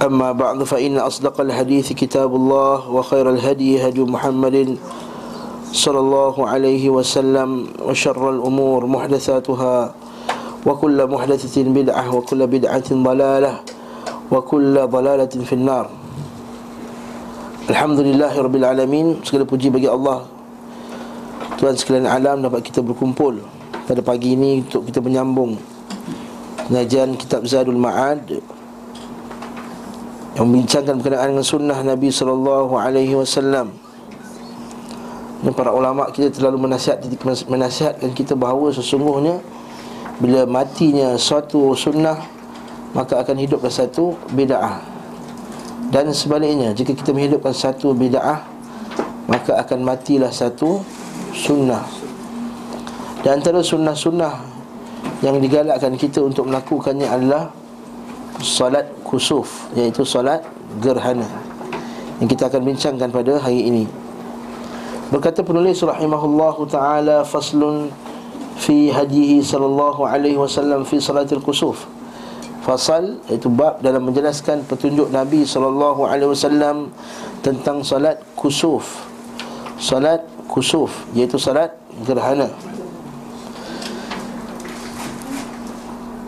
أما بعد فإن أصدق الحديث كتاب الله وخير الهدي هدي محمد صلى الله عليه وسلم وشر الأمور محدثاتها وكل محدثة بدعة وكل بدعة ضلالة وكل ضلالة في النار Alhamdulillah Rabbil Alamin Segala puji bagi Allah Tuhan sekalian alam dapat kita berkumpul Pada pagi ini untuk kita menyambung Pengajian Kitab Zadul Ma'ad yang membincangkan berkenaan dengan sunnah Nabi SAW Dan para ulama kita terlalu menasihat, menasihatkan kita bahawa sesungguhnya Bila matinya suatu sunnah Maka akan hiduplah satu bida'ah dan sebaliknya Jika kita menghidupkan satu bida'ah Maka akan matilah satu sunnah. Dan antara sunnah-sunnah Yang digalakkan kita untuk melakukannya adalah Salat kusuf Iaitu salat gerhana Yang kita akan bincangkan pada hari ini Berkata penulis rahimahullah ta'ala Faslun Fi hadihi sallallahu alaihi wasallam Fi salatil kusuf Fasal iaitu bab dalam menjelaskan petunjuk Nabi sallallahu alaihi wasallam tentang salat kusuf. Salat kusuf iaitu salat gerhana.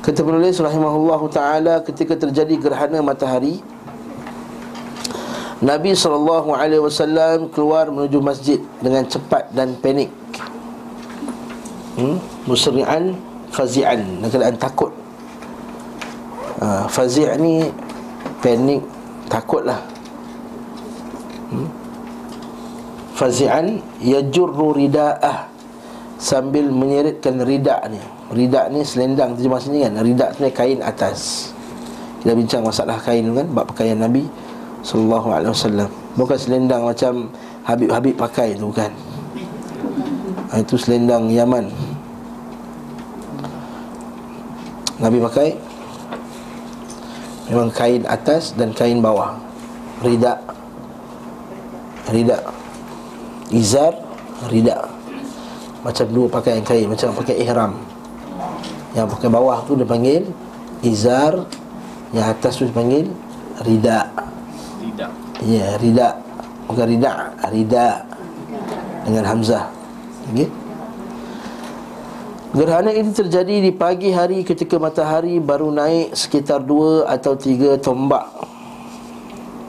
Kata penulis rahimahullahu taala ketika terjadi gerhana matahari Nabi wasallam keluar menuju masjid dengan cepat dan panik. Hmm? Musri'an fazi'an, dalam takut ha, Fazi' ni Panik Takutlah hmm? Fazi'an Yajurru rida'ah Sambil menyeritkan ridak ni Ridak ni selendang terjemah sini kan? Ridak ni kain atas. Kita bincang masalah kain kan? Bab pakaian Nabi Sallallahu alaihi wasallam. Bukan selendang macam Habib-habib pakai tu ha, Itu selendang Yaman. Nabi pakai Memang kain atas dan kain bawah. Rida Rida Izar Rida Macam dua pakaian kain Macam pakai ihram Yang pakai bawah tu dia panggil Izar Yang atas tu dia panggil Rida. Rida. Ya, Rida. Bukan Rida Rida. Dengan Hamzah. Okay Gerhana ini terjadi di pagi hari ketika matahari baru naik sekitar dua atau tiga tombak.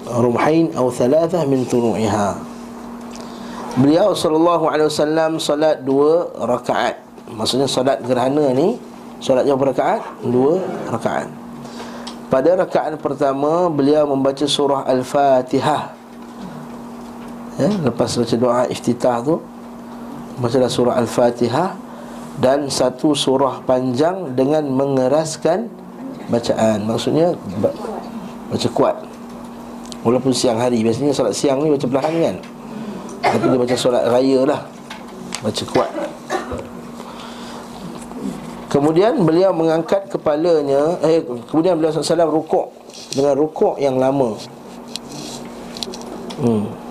Rumhain atau thalatha min tunu'iha. Beliau sallallahu alaihi wasallam salat dua rakaat. Maksudnya salat gerhana ni Salatnya berapa rakaat? Dua rakaat. Pada rakaat pertama beliau membaca surah Al-Fatihah. Ya, Lepas baca doa iftitah tu Bacalah surah Al-Fatihah dan satu surah panjang dengan mengeraskan bacaan. Maksudnya baca kuat. Walaupun siang hari biasanya solat siang ni baca perlahan kan. Tapi dia baca solat raya lah. Baca kuat kemudian beliau mengangkat kepalanya eh kemudian beliau SAW rukuk dengan rukuk yang lama hmm.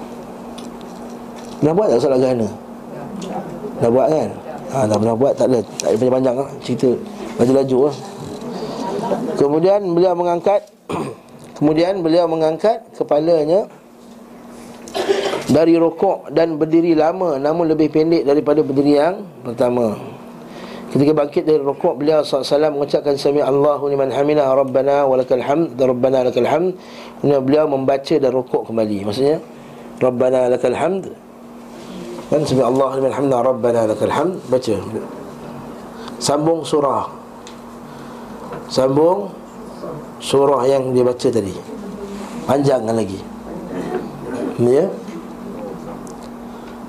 Dah buat tak solat gana? Dah buat kan? ha, Dah pernah buat tak ada Tak ada panjang-panjang lah Cerita laju-laju lah Kemudian beliau mengangkat Kemudian beliau mengangkat Kepalanya Dari rokok dan berdiri lama Namun lebih pendek daripada berdiri yang Pertama Ketika bangkit dari rokok Beliau SAW mengucapkan Sami Allahu liman hamidah Rabbana walakal hamd Rabbana lakal hamd Kemudian beliau membaca dan rokok kembali Maksudnya Rabbana lakal hamd Kan sami Allah liman hamda rabbana lakal hamd baca. Sambung surah. Sambung surah yang dia baca tadi. Panjangkan lagi. Ya.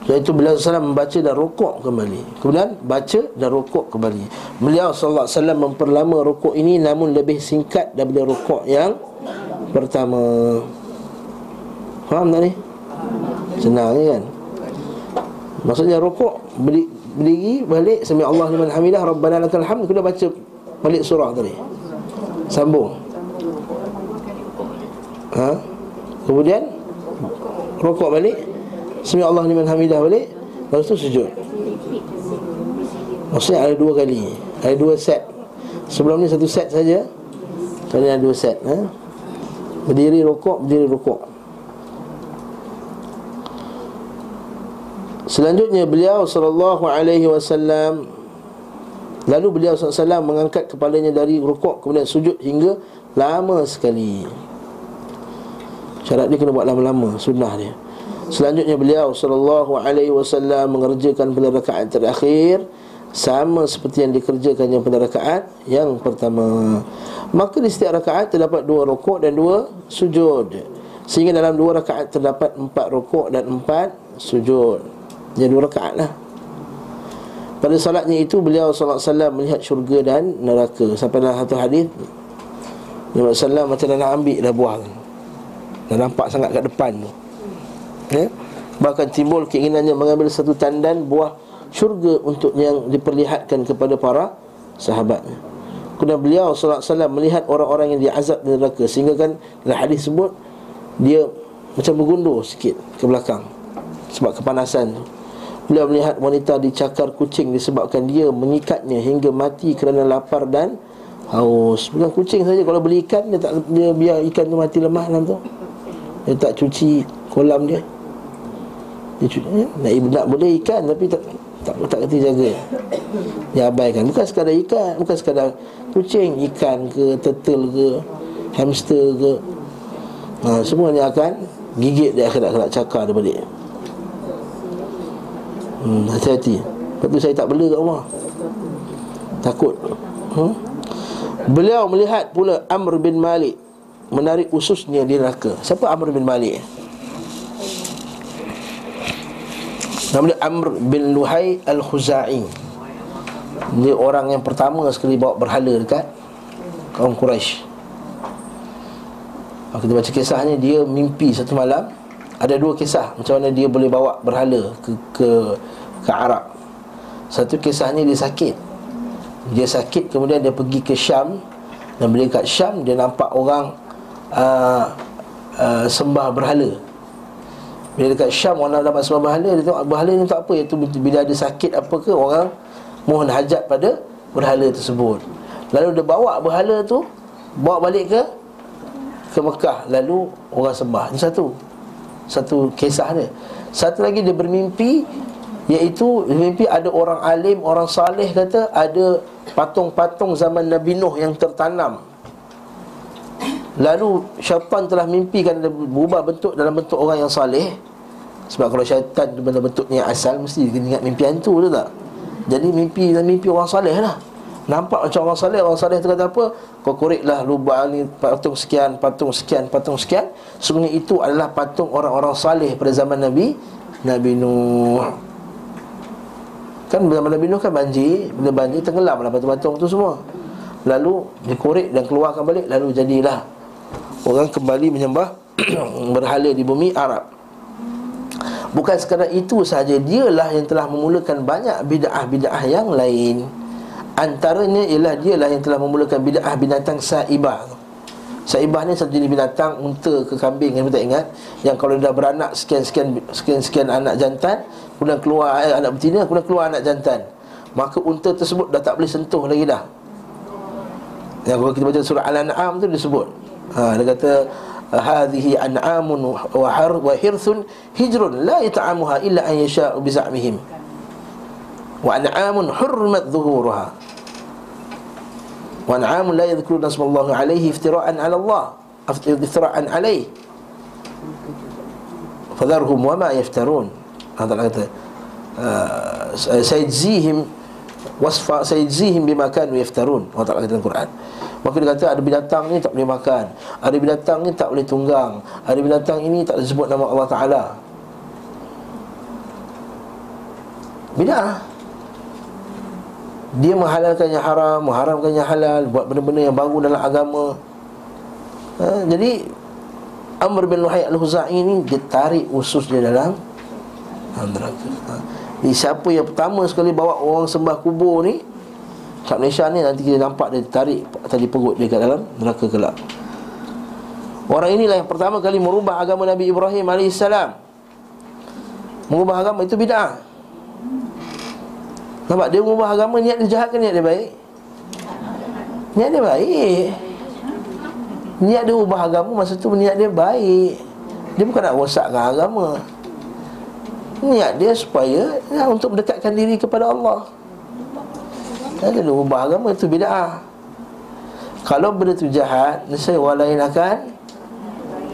Iaitu beliau SAW membaca dan rukuk kembali. Kemudian baca dan rukuk kembali. Beliau SAW memperlama rukuk ini Namun lebih singkat daripada rukuk yang pertama. Faham tak ni? Senang kan? Maksudnya rokok berdiri, berdiri balik Sami Allah liman hamidah Rabbana lakal hamd. Kena baca balik surah tadi. Sambung. Ha? Kemudian Rokok balik Sami Allah liman hamidah balik. Lepas tu sujud. Maksudnya ada dua kali. Ada dua set. Sebelum ni satu set saja. Kali ada dua set ha? Berdiri rokok Berdiri rokok Selanjutnya beliau sallallahu alaihi wasallam lalu beliau sallallahu mengangkat kepalanya dari rukuk kemudian sujud hingga lama sekali. Syarat dia kena buat lama-lama sunnah dia. Selanjutnya beliau sallallahu alaihi wasallam mengerjakan pada rakaat terakhir sama seperti yang dikerjakan yang pada rakaat yang pertama. Maka di setiap rakaat terdapat dua rukuk dan dua sujud. Sehingga dalam dua rakaat terdapat empat rukuk dan empat sujud. Jadi dua rakaat lah. Pada salatnya itu beliau wasallam melihat syurga dan neraka. Sampai dalam satu hadis Nabi sallallahu macam nak ambil dah buang. Dah nampak sangat kat depan tu ya? Bahkan timbul keinginannya mengambil satu tandan buah syurga untuk yang diperlihatkan kepada para sahabatnya. Kemudian beliau wasallam melihat orang-orang yang diazab di neraka sehingga kan dalam hadis sebut dia macam bergundur sikit ke belakang sebab kepanasan tu. Beliau melihat wanita dicakar kucing disebabkan dia mengikatnya hingga mati kerana lapar dan haus. Bukan kucing saja kalau beli ikan dia tak dia biar ikan tu mati lemah dalam tu. Dia tak cuci kolam dia dia ya? nak, nak boleh ikan tapi tak tak tak kerti jaga. Dia abaikan. Bukan sekadar ikan bukan sekadar kucing ikan ke turtle ke hamster ke. Ha, semuanya akan gigit dia akhirat akhirat cakar dia balik. Hmm, hati-hati. Lepas tu saya tak bela kat rumah. Takut. Hmm? beliau melihat pula Amr bin Malik menarik ususnya di neraka. Siapa Amr bin Malik Nama dia Amr bin Luhai Al-Khuzai. Dia orang yang pertama sekali bawa berhala dekat Kaum Quraisy. Kita baca kisahnya Dia mimpi satu malam Ada dua kisah Macam mana dia boleh bawa berhala ke, ke, ke Arab. Satu kisahnya dia sakit. Dia sakit kemudian dia pergi ke Syam. Dan bila kat Syam Dia nampak orang uh, uh, Sembah berhala bila dekat Syam orang dapat sembah berhala Dia tengok berhala ni untuk apa? Iaitu bila ada sakit apa ke Orang mohon hajat pada berhala tersebut. Lalu dia bawa berhala tu Bawa balik ke? Ke Mekah. Lalu orang sembah. Ini satu. Satu kisah dia. Satu lagi dia bermimpi Iaitu mimpi ada orang alim Orang saleh kata Ada patung-patung zaman Nabi Nuh yang tertanam Lalu syaitan telah mimpikan berubah bentuk dalam bentuk orang yang saleh. Sebab kalau syaitan tu benda bentuknya asal mesti dia ingat mimpi hantu tu tak? Jadi mimpi dan mimpi orang saleh lah. Nampak macam orang saleh, orang saleh tu kata apa? Kau koriklah lubang ni patung sekian, patung sekian, patung sekian. Sebenarnya itu adalah patung orang-orang saleh pada zaman Nabi Nabi Nuh. Kan zaman Nabi Nuh kan banjir, bila banjir tenggelamlah patung-patung tu semua. Lalu dikorek dan keluarkan balik lalu jadilah orang kembali menyembah berhala di bumi Arab. Bukan sekadar itu sahaja Dialah yang telah memulakan banyak bid'ah-bid'ah yang lain. Antaranya ialah dialah yang telah memulakan bid'ah binatang saibah. Saibah ni satu jenis binatang Unta ke kambing yang tak ingat. Yang kalau dah beranak sekian-sekian Sekian-sekian anak jantan Kemudian keluar eh, anak betina Kemudian keluar anak jantan. Maka unta tersebut dah tak boleh sentuh lagi dah. Yang kalau kita baca surah Al-An'am tu disebut ha, Dia kata hadhihi an'amun wa har wa hirthun hijrun la yata'amuha illa an yasha'u bi za'mihim wa an'amun hurmat dhuhuruha wa an'amun la yadhkuruna ismallahi alayhi iftira'an 'ala Allah iftira'an alayhi fadharhum wa ma yaftarun hada kata sayajzihim wasfa sayajzihim bima kanu yaftarun. Wa ta'ala kata Al-Quran Maka dia kata ada binatang ni tak boleh makan. Ada binatang ni tak boleh tunggang. Ada binatang ini tak disebut nama Allah Ta'ala. Bid'ah. Dia menghalalkan yang haram Mengharamkan yang halal Buat benda-benda yang baru dalam agama. Ha, Jadi Amr bin Luhai al-Huza'i ni Dia tarik usus dia dalam ha. Jadi siapa yang pertama sekali bawa orang sembah kubur ni? Kat Malaysia ni nanti kita nampak dia tarik tali perut dia kat dalam neraka kelak. Orang inilah yang pertama kali merubah agama Nabi Ibrahim AS Merubah agama itu bid'ah. Nampak? Dia merubah agama niat dia jahat ke niat dia baik? Niat dia baik. Niat dia ubah agama masa tu niat dia baik. Dia bukan nak rosakkan agama Niat dia supaya ya, Untuk mendekatkan diri kepada Allah. Kalau dia ubah agama itu bid'ah. Kalau benda tu jahat Nesai orang lain akan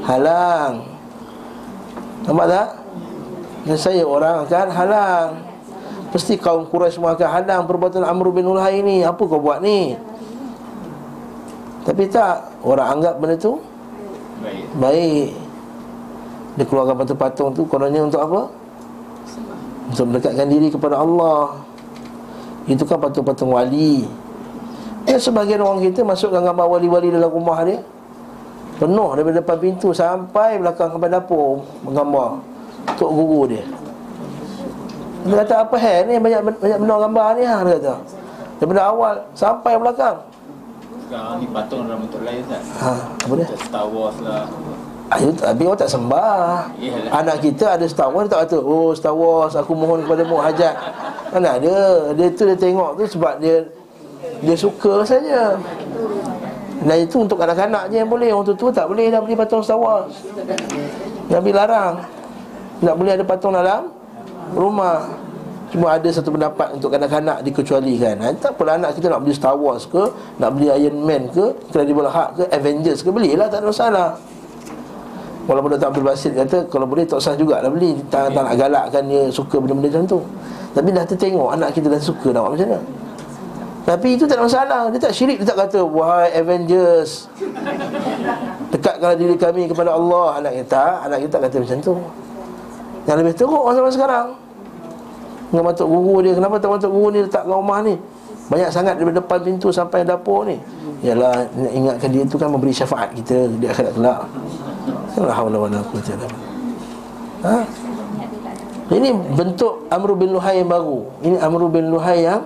halang. Nampak tak? Saya orang akan halang. Pasti kaum Quraisy semua akan halang Perbuatan Amr bin Ulhai ni. Apa kau buat ni? Tapi tak Orang anggap benda tu Baik. Baik. Dia keluarkan patung-patung tu Kononnya untuk apa? Untuk mendekatkan diri kepada Allah Itu kan patung-patung wali Ya sebagian orang kita Masukkan gambar wali-wali dalam rumah dia Penuh daripada depan pintu sampai belakang sampai dapur menggambar tok guru dia. Dia kata apa hal ni banyak banyak benda gambar ni ha dia kata. Daripada awal sampai belakang. Sekarang ni patung dalam bentuk lain tak? Ha, apa dia? Star Wars lah. Ayo, tapi orang tak sembah. Yalah. Anak kita ada Star Wars tak kata Oh Star Wars aku mohon kepada mu hajat Kan ada. Dia tu dia tengok tu sebab dia Dia suka saja dan itu untuk kanak-kanak je yang boleh. Orang tua tak boleh dah beli patung Star Wars. Nabi larang. Tak boleh ada patung dalam rumah. Cuma ada satu pendapat untuk kanak-kanak dikecualikan. Ha, Tak apalah anak kita nak beli Star Wars ke Nak beli Iron Man ke Incredible Hulk ke Avengers ke Belilah tak ada masalah Walaupun Dr. Abdul Basit kata Kalau boleh tak usah juga lah beli. Tak, tak nak galakkan dia suka benda-benda macam tu. Tapi dah tertengok anak kita dah suka nak buat macam mana. Tapi itu tak ada masalah. Dia tak syirik, dia tak kata Wahai Avengers Dekatkanlah diri kami kepada Allah. Anak kita, anak kita tak kata macam tu. Yang lebih teruk zaman sekarang. Dengan matuk guru dia Kenapa tak matuk guru ni letak kat rumah ni? Banyak sangat dari depan pintu sampai dapur ni. Yalah, ingatkan dia tu kan memberi syafaat kita Dia akan kelak La hawla wa la quwwata Ha? Ini bentuk Amru bin Luhai yang baru. Ini Amru bin Luhai yang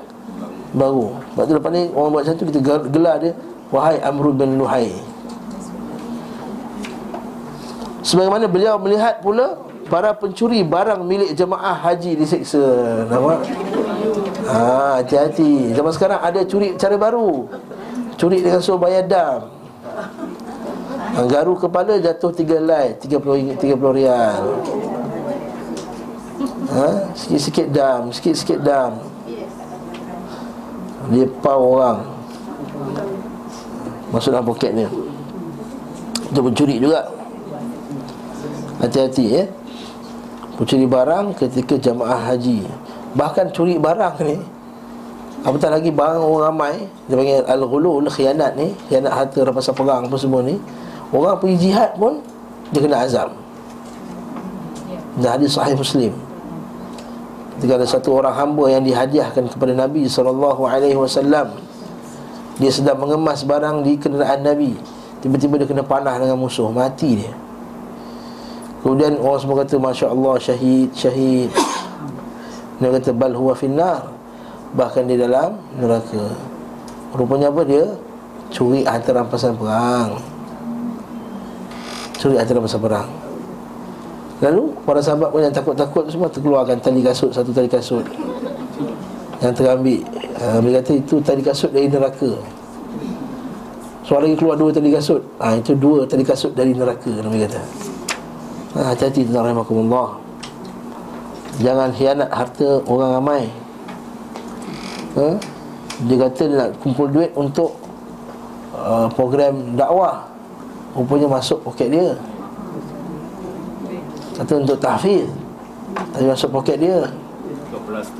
baru. Sebab tu lepas ni orang buat satu kita gelar dia Wahai Amrul bin Luhai. Sebagaimana beliau melihat pula Para pencuri barang milik jemaah haji diseksa Nampak? Ha, hati-hati. Zaman sekarang ada curi cara baru. Curi dengan suruh bayar dam Garu kepala jatuh 3 lay 30 30 rial. Ha? Sikit-sikit dam Sikit-sikit dam. Dia orang. Masuk dalam poketnya Itu pencuri juga. Hati-hati ya. Pencuri barang ketika jamaah haji. Bahkan curi barang ni Apatah lagi barang orang ramai. Dia panggil al-ghulul, khianat ni Khianat harta rampasan perang apa semua ni Orang pergi jihad pun Dia kena azam. Dan hadis sahih muslim. Ketika ada satu orang hamba yang dihadiahkan kepada Nabi SAW Dia sedang mengemas barang di kenderaan Nabi. Tiba-tiba dia kena panah dengan musuh Mati dia. Kemudian orang semua kata Masya Allah syahid, syahid. Dia kata bal huwa finnar. Bahkan di dalam neraka. Rupanya apa dia? Curi harta rampasan perang Curi harta rampasan perang Lalu para sahabat pun yang takut-takut semua terkeluarkan tali kasut satu tali kasut yang terambil. Ha, kata itu tali kasut dari neraka. Soal lagi keluar dua tali kasut. Ha, itu dua tali kasut dari neraka Nabi kata. Ha, hati-hati tentang rahmatullah. Jangan hianat harta orang ramai. Ha? Dia kata dia nak kumpul duit untuk uh, program dakwah. Rupanya masuk poket dia. Kata untuk tahfiz Tapi masuk poket dia.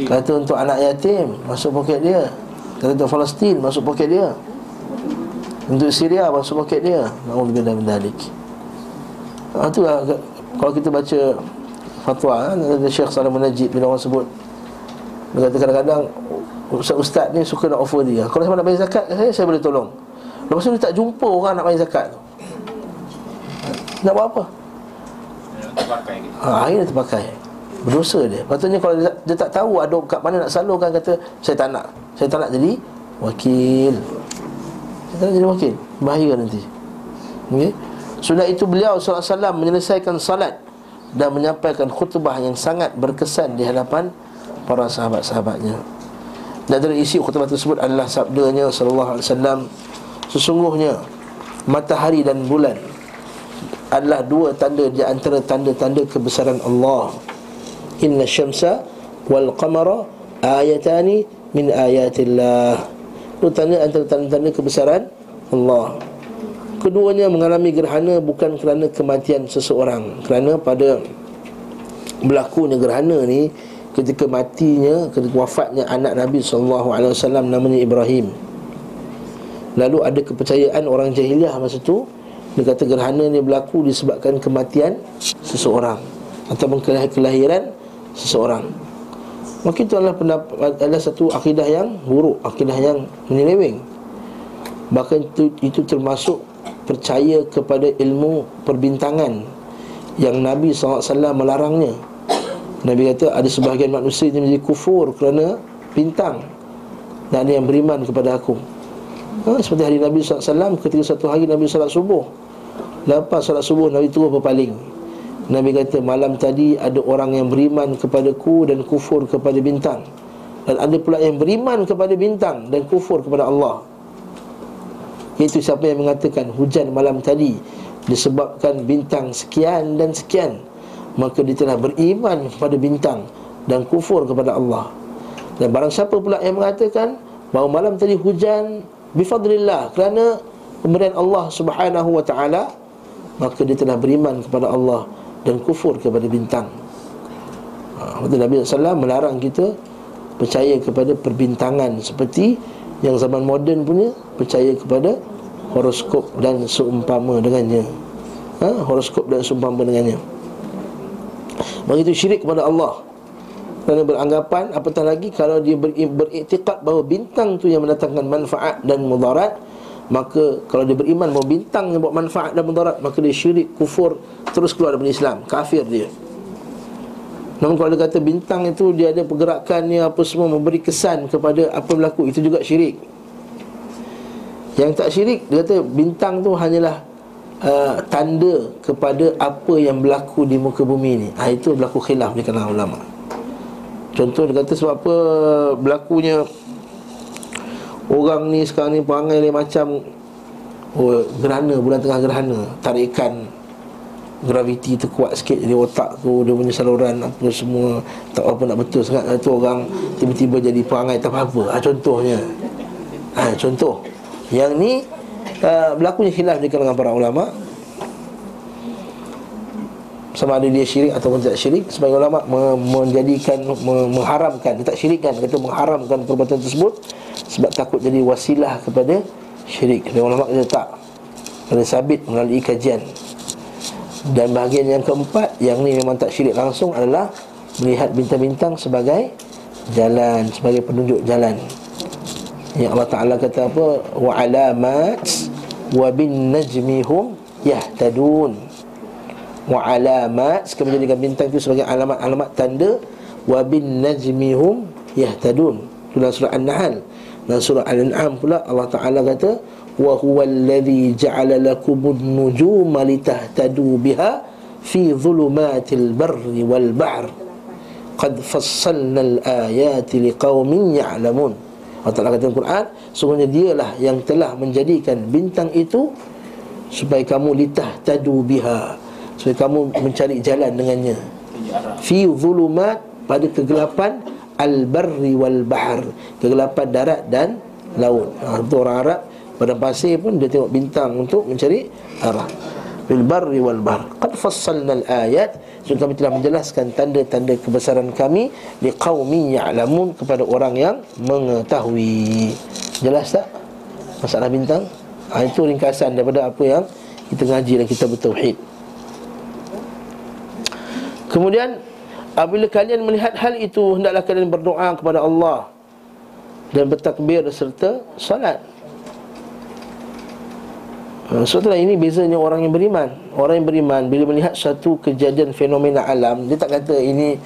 Kata untuk anak yatim Masuk poket dia. Kata untuk Palestin Masuk poket dia. Untuk Syria Masuk poket dia. Namun lebih dan mendalik ha, Itulah Kalau kita baca Fatwa kan Ada Syekh Salam Najib Bila orang sebut. Dia kata kadang-kadang Ustaz-ustaz ni suka nak offer dia. Kalau saya nak bayar zakat saya, saya boleh tolong. Lepas tu dia tak jumpa orang nak bayar zakat tu Nak buat apa? Ha, akhirnya terpakai. Berdosa dia. Patutnya kalau dia, dia tak tahu ada kat mana nak salurkan Kata saya tak nak. Saya tak nak jadi wakil. Saya tak nak jadi wakil. Bahaya nanti. Okay? Sudah itu beliau SAW menyelesaikan salat Dan menyampaikan khutbah yang sangat berkesan di hadapan Para sahabat-sahabatnya. Dan dari isi khutbah tersebut adalah sabdanya Wasallam. Sesungguhnya Matahari dan bulan adalah dua tanda di antara tanda-tanda kebesaran Allah. Inna syamsa wal qamara ayatani min ayatillah. Itu tanda antara tanda-tanda kebesaran Allah. Keduanya mengalami gerhana bukan kerana kematian seseorang, kerana pada berlakunya gerhana ni ketika matinya, ketika wafatnya anak Nabi SAW namanya Ibrahim. Lalu ada kepercayaan orang jahiliah masa tu dia kata gerhana ni berlaku disebabkan kematian seseorang Ataupun kelahiran seseorang. Maka itu adalah, pendapat, adalah satu akidah yang buruk Akidah yang menyeleweng. Bahkan itu, itu termasuk percaya kepada ilmu perbintangan Yang Nabi SAW melarangnya. Nabi kata ada sebahagian manusia yang menjadi kufur kerana bintang Dan ada yang beriman kepada aku. Ha, Seperti hari Nabi SAW ketika satu hari Nabi SAW subuh Lepas solat subuh Nabi terus berpaling. Nabi kata malam tadi ada orang yang beriman kepadaku dan kufur kepada bintang. Dan ada pula yang beriman kepada bintang dan kufur kepada Allah. Itu siapa yang mengatakan hujan malam tadi Disebabkan bintang sekian dan sekian. Maka dia telah beriman kepada bintang dan kufur kepada Allah. Dan barang siapa pula yang mengatakan Bahawa malam tadi hujan Bifadlillah. Kerana pemberian Allah subhanahu wa ta'ala Maka dia telah beriman kepada Allah Dan kufur kepada bintang. Ha, Nabi SAW melarang kita Percaya kepada perbintangan Seperti yang zaman moden punya Percaya kepada horoskop dan seumpama dengannya. Ha? Horoskop dan seumpama dengannya. Begitu syirik kepada Allah. Kerana beranggapan apatah lagi kalau dia beriktikad bahawa bintang tu yang mendatangkan manfaat dan mudarat Maka kalau dia beriman bahawa bintang yang buat manfaat dan mudarat Maka dia syirik, kufur, terus keluar dari Islam. Kafir dia. Namun kalau dia kata bintang itu dia ada pergerakannya Apa semua memberi kesan kepada apa berlaku Itu juga syirik. Yang tak syirik dia kata bintang tu hanyalah uh, Tanda kepada apa yang berlaku di muka bumi ni. Ha, Itu berlaku khilaf di kalangan ulama. Contoh dia kata sebab apa berlakunya Orang ni sekarang ni perangai lain macam oh, Gerhana, bulan tengah gerhana. Tarikan Graviti tu kuat sikit Jadi otak tu Dia punya saluran Apa semua Tak apa nak betul sangat. Itu orang Tiba-tiba jadi perangai Tak apa-apa ha, Contohnya. Ha, Contoh. Yang ni uh, Berlakunya khilaf di kalangan para ulama. Sama ada dia syirik ataupun tidak syirik. Sebagai ulama menjadikan mengharamkan dia tak syirikkan kata mengharamkan perbuatan tersebut sebab takut jadi wasilah kepada syirik. Dan ulama kata tak. Kena sabit melalui kajian. Dan bahagian yang keempat yang ni memang tak syirik langsung adalah melihat bintang-bintang sebagai jalan sebagai penunjuk jalan. Yang Allah Taala kata apa? Wa alamat wa bin najmihum yahtadun. Wa alamat sekarang menjadikan bintang itu sebagai alamat-alamat tanda wa bin najmihum yahtadun. Dalam surah an-nahl dan surah al-an'am pula Allah taala kata wa huwal ladzi ja'ala lakumun nujuma litahtadu biha fi dhulumatil barri wal bahr qad fassalna al-ayati liqaumin ya'lamun. Allah Ta'ala kata dalam Quran Sungguhnya dialah yang telah menjadikan bintang itu Supaya kamu litah tadu biha. Supaya kamu mencari jalan dengannya. Fi zulumat pada kegelapan Al-barri wal-bahar. Kegelapan darat dan laut. Ha, Itu orang Arab pada pasir pun dia tengok bintang untuk mencari arah. Fil barri wal bahr Qad fassalna al-ayat. So kami telah menjelaskan tanda-tanda kebesaran kami Di qawmi ya'lamun Kepada orang yang mengetahui. Jelas tak? Masalah bintang? Ha, Itu ringkasan daripada apa yang Kita ngaji dan kita bertauhid. Kemudian Apabila kalian melihat hal itu Hendaklah kalian berdoa kepada Allah Dan bertakbir serta salat Ha, Sebab itulah ini bezanya orang yang beriman. Orang yang beriman bila melihat satu kejadian fenomena alam Dia tak kata ini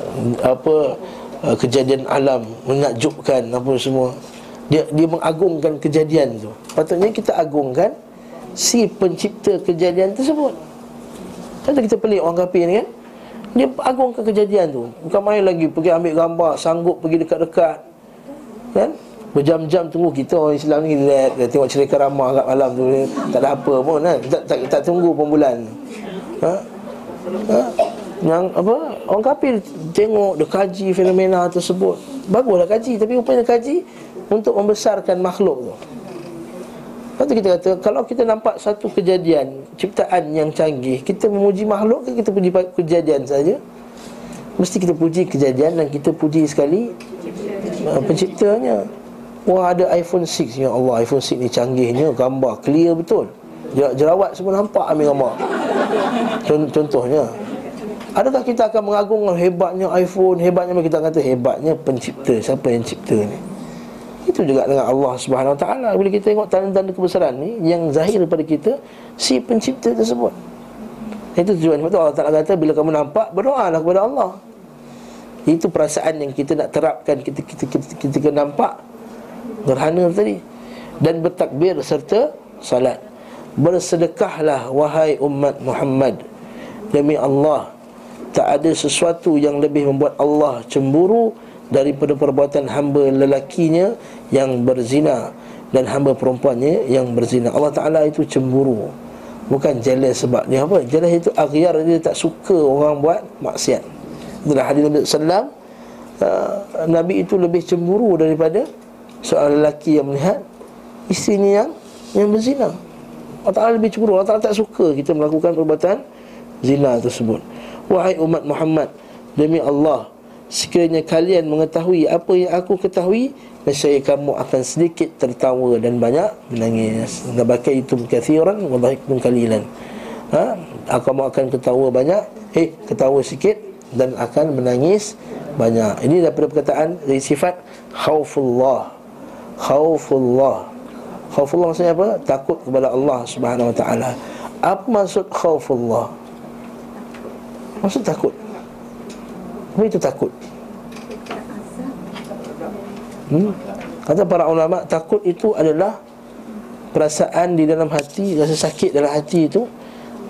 uh, Apa uh, Kejadian alam Menakjubkan apa semua. Dia dia mengagungkan kejadian tu. Patutnya kita agungkan Si pencipta kejadian tersebut. Kata kita pelik orang kafir ni kan Dia agungkan kejadian tu. Bukan main lagi pergi ambil gambar Sanggup pergi dekat-dekat. Kan? Berjam-jam tunggu kita orang Islam ni dia tengok cerita ramah kat malam tu tak ada apa pun kan? Tak, tak, tak tunggu pun bulan ha? ha? yang apa? Orang kafir tengok dia kaji fenomena tersebut. Baguslah kaji tapi rupanya kaji untuk membesarkan makhluk tu Lepas tu kita kata Kalau kita nampak satu kejadian Ciptaan yang canggih Kita memuji makhluk ke kita puji kejadian saja? Mesti kita puji kejadian Dan kita puji sekali uh, Penciptanya. Wah ada iPhone 6 Ya Allah iPhone 6 ni canggihnya Gambar clear betul. Jerawat semua nampak ambil gambar. Contohnya. Adakah kita akan mengagungkan hebatnya iPhone Hebatnya kita kata hebatnya pencipta Siapa yang cipta ni Itu juga dengan Allah Subhanahu Wa Taala. Bila kita tengok tanda-tanda kebesaran ni Yang zahir daripada kita Si pencipta tersebut. Itu tujuan Sebab Allah Ta'ala. Kata Bila kamu nampak Berdoalah kepada Allah. Itu perasaan yang kita nak terapkan Kita kita, kita, kita, kita nampak. Gerhana tadi. Dan bertakbir serta salat. Bersedekahlah wahai umat Muhammad. Demi Allah tak ada sesuatu yang lebih membuat Allah cemburu daripada perbuatan hamba lelakinya yang berzina dan hamba perempuannya yang berzina. Allah Ta'ala itu cemburu. Bukan jealous sebab dia apa? Jealous itu aghyar dia tak suka orang buat maksiat. Itulah hadis Nabi Sallam uh, Nabi itu lebih cemburu daripada seorang lelaki yang melihat isterinya yang yang berzina. Allah Ta'ala lebih cemburu. Allah Ta'ala tak suka kita melakukan perbuatan zina tersebut. Wahai umat Muhammad Demi Allah Sekiranya kalian mengetahui apa yang aku ketahui Nescaya kamu akan sedikit tertawa dan banyak menangis. Nabakai itu kathiran Wabahikun kalilan. Ha? Kamu akan ketawa banyak Eh, ketawa sikit Dan akan menangis banyak. Ini daripada perkataan dari sifat Khawfullah khaufullah. Khaufullah maksudnya apa? Takut kepada Allah Subhanahu wa taala. Apa maksud khaufullah? Maksud takut apa itu takut. Hmm? kata para ulama takut itu adalah perasaan di dalam hati rasa sakit dalam hati itu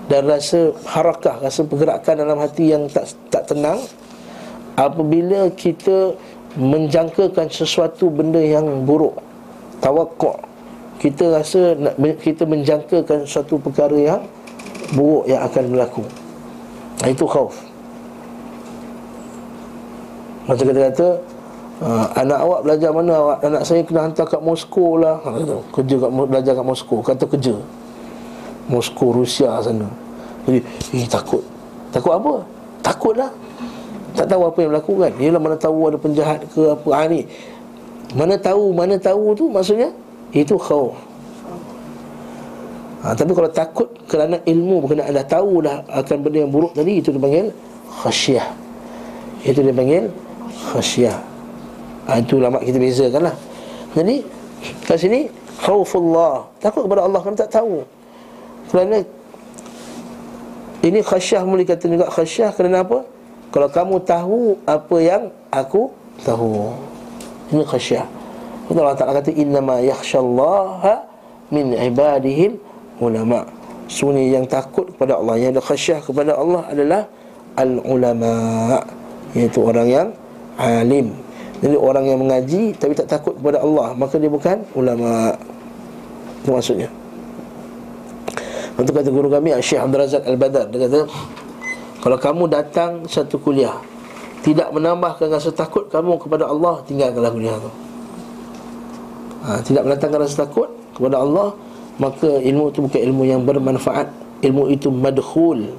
dan rasa harakah rasa pergerakan dalam hati yang tak tak tenang apabila kita menjangkakan sesuatu benda yang buruk tawakuk kita rasa nak kita menjangkakan suatu perkara yang buruk yang akan berlaku. Itu khauf macam kita kata uh, anak awak belajar mana? Awak anak saya kena hantar kat Moskow lah. Ha, kerja kat belajar kat Moskow. Kata kerja. Moskow Rusia sana. Jadi eh takut. Takut apa? Takutlah tak tahu apa yang berlaku kan? Yelah mana tahu ada penjahat ke apa. Ha, ni Mana tahu, mana tahu tu maksudnya? Itu khauf. Ha, Tapi kalau takut kerana ilmu Berkenaan dah tahu dah akan benda yang buruk tadi Itu dipanggil khasyah Itu dipanggil khasyah. Ha, Itu lama kita bezakan lah Jadi kat sini Khaufullah. Takut kepada Allah kan tak tahu. Kerana Ini khasyah boleh kata juga khasyah Kerana apa? Kalau kamu tahu apa yang aku tahu. Ini khasyah. Itu Allah Ta'ala kata Innama yakhshallaha min ibadihil ulama' Sunyi yang takut kepada Allah Yang ada khasyah kepada Allah adalah Al-ulama' Iaitu orang yang alim. Jadi orang yang mengaji Tapi tak takut kepada Allah Maka dia bukan ulama' Itu maksudnya. Untuk kata guru kami Syekh Abdul Razak Al-Badar. Dia kata kalau kamu datang satu kuliah Tidak menambahkan rasa takut kamu kepada Allah Tinggalkanlah kuliah itu ha, Tidak mendatangkan rasa takut kepada Allah Maka ilmu itu bukan ilmu yang bermanfaat. Ilmu itu madhul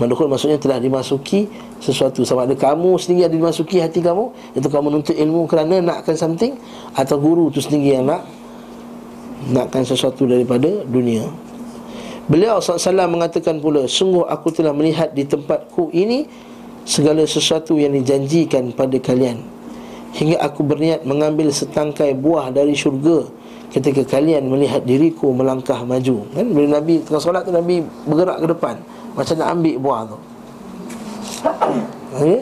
Madhul maksudnya telah dimasuki sesuatu. Sama ada kamu sendiri ada dimasuki hati kamu Itu kamu menuntut ilmu kerana nakkan something Atau guru itu sendiri yang nak Nakkan sesuatu daripada dunia. Beliau SAW mengatakan pula Sungguh aku telah melihat di tempatku ini Segala sesuatu yang dijanjikan pada kalian. Hingga aku berniat mengambil setangkai buah dari syurga ketika kalian melihat diriku melangkah maju. Kan? Bila Nabi tengah solat tu Nabi bergerak ke depan macam nak ambil buah tu okay?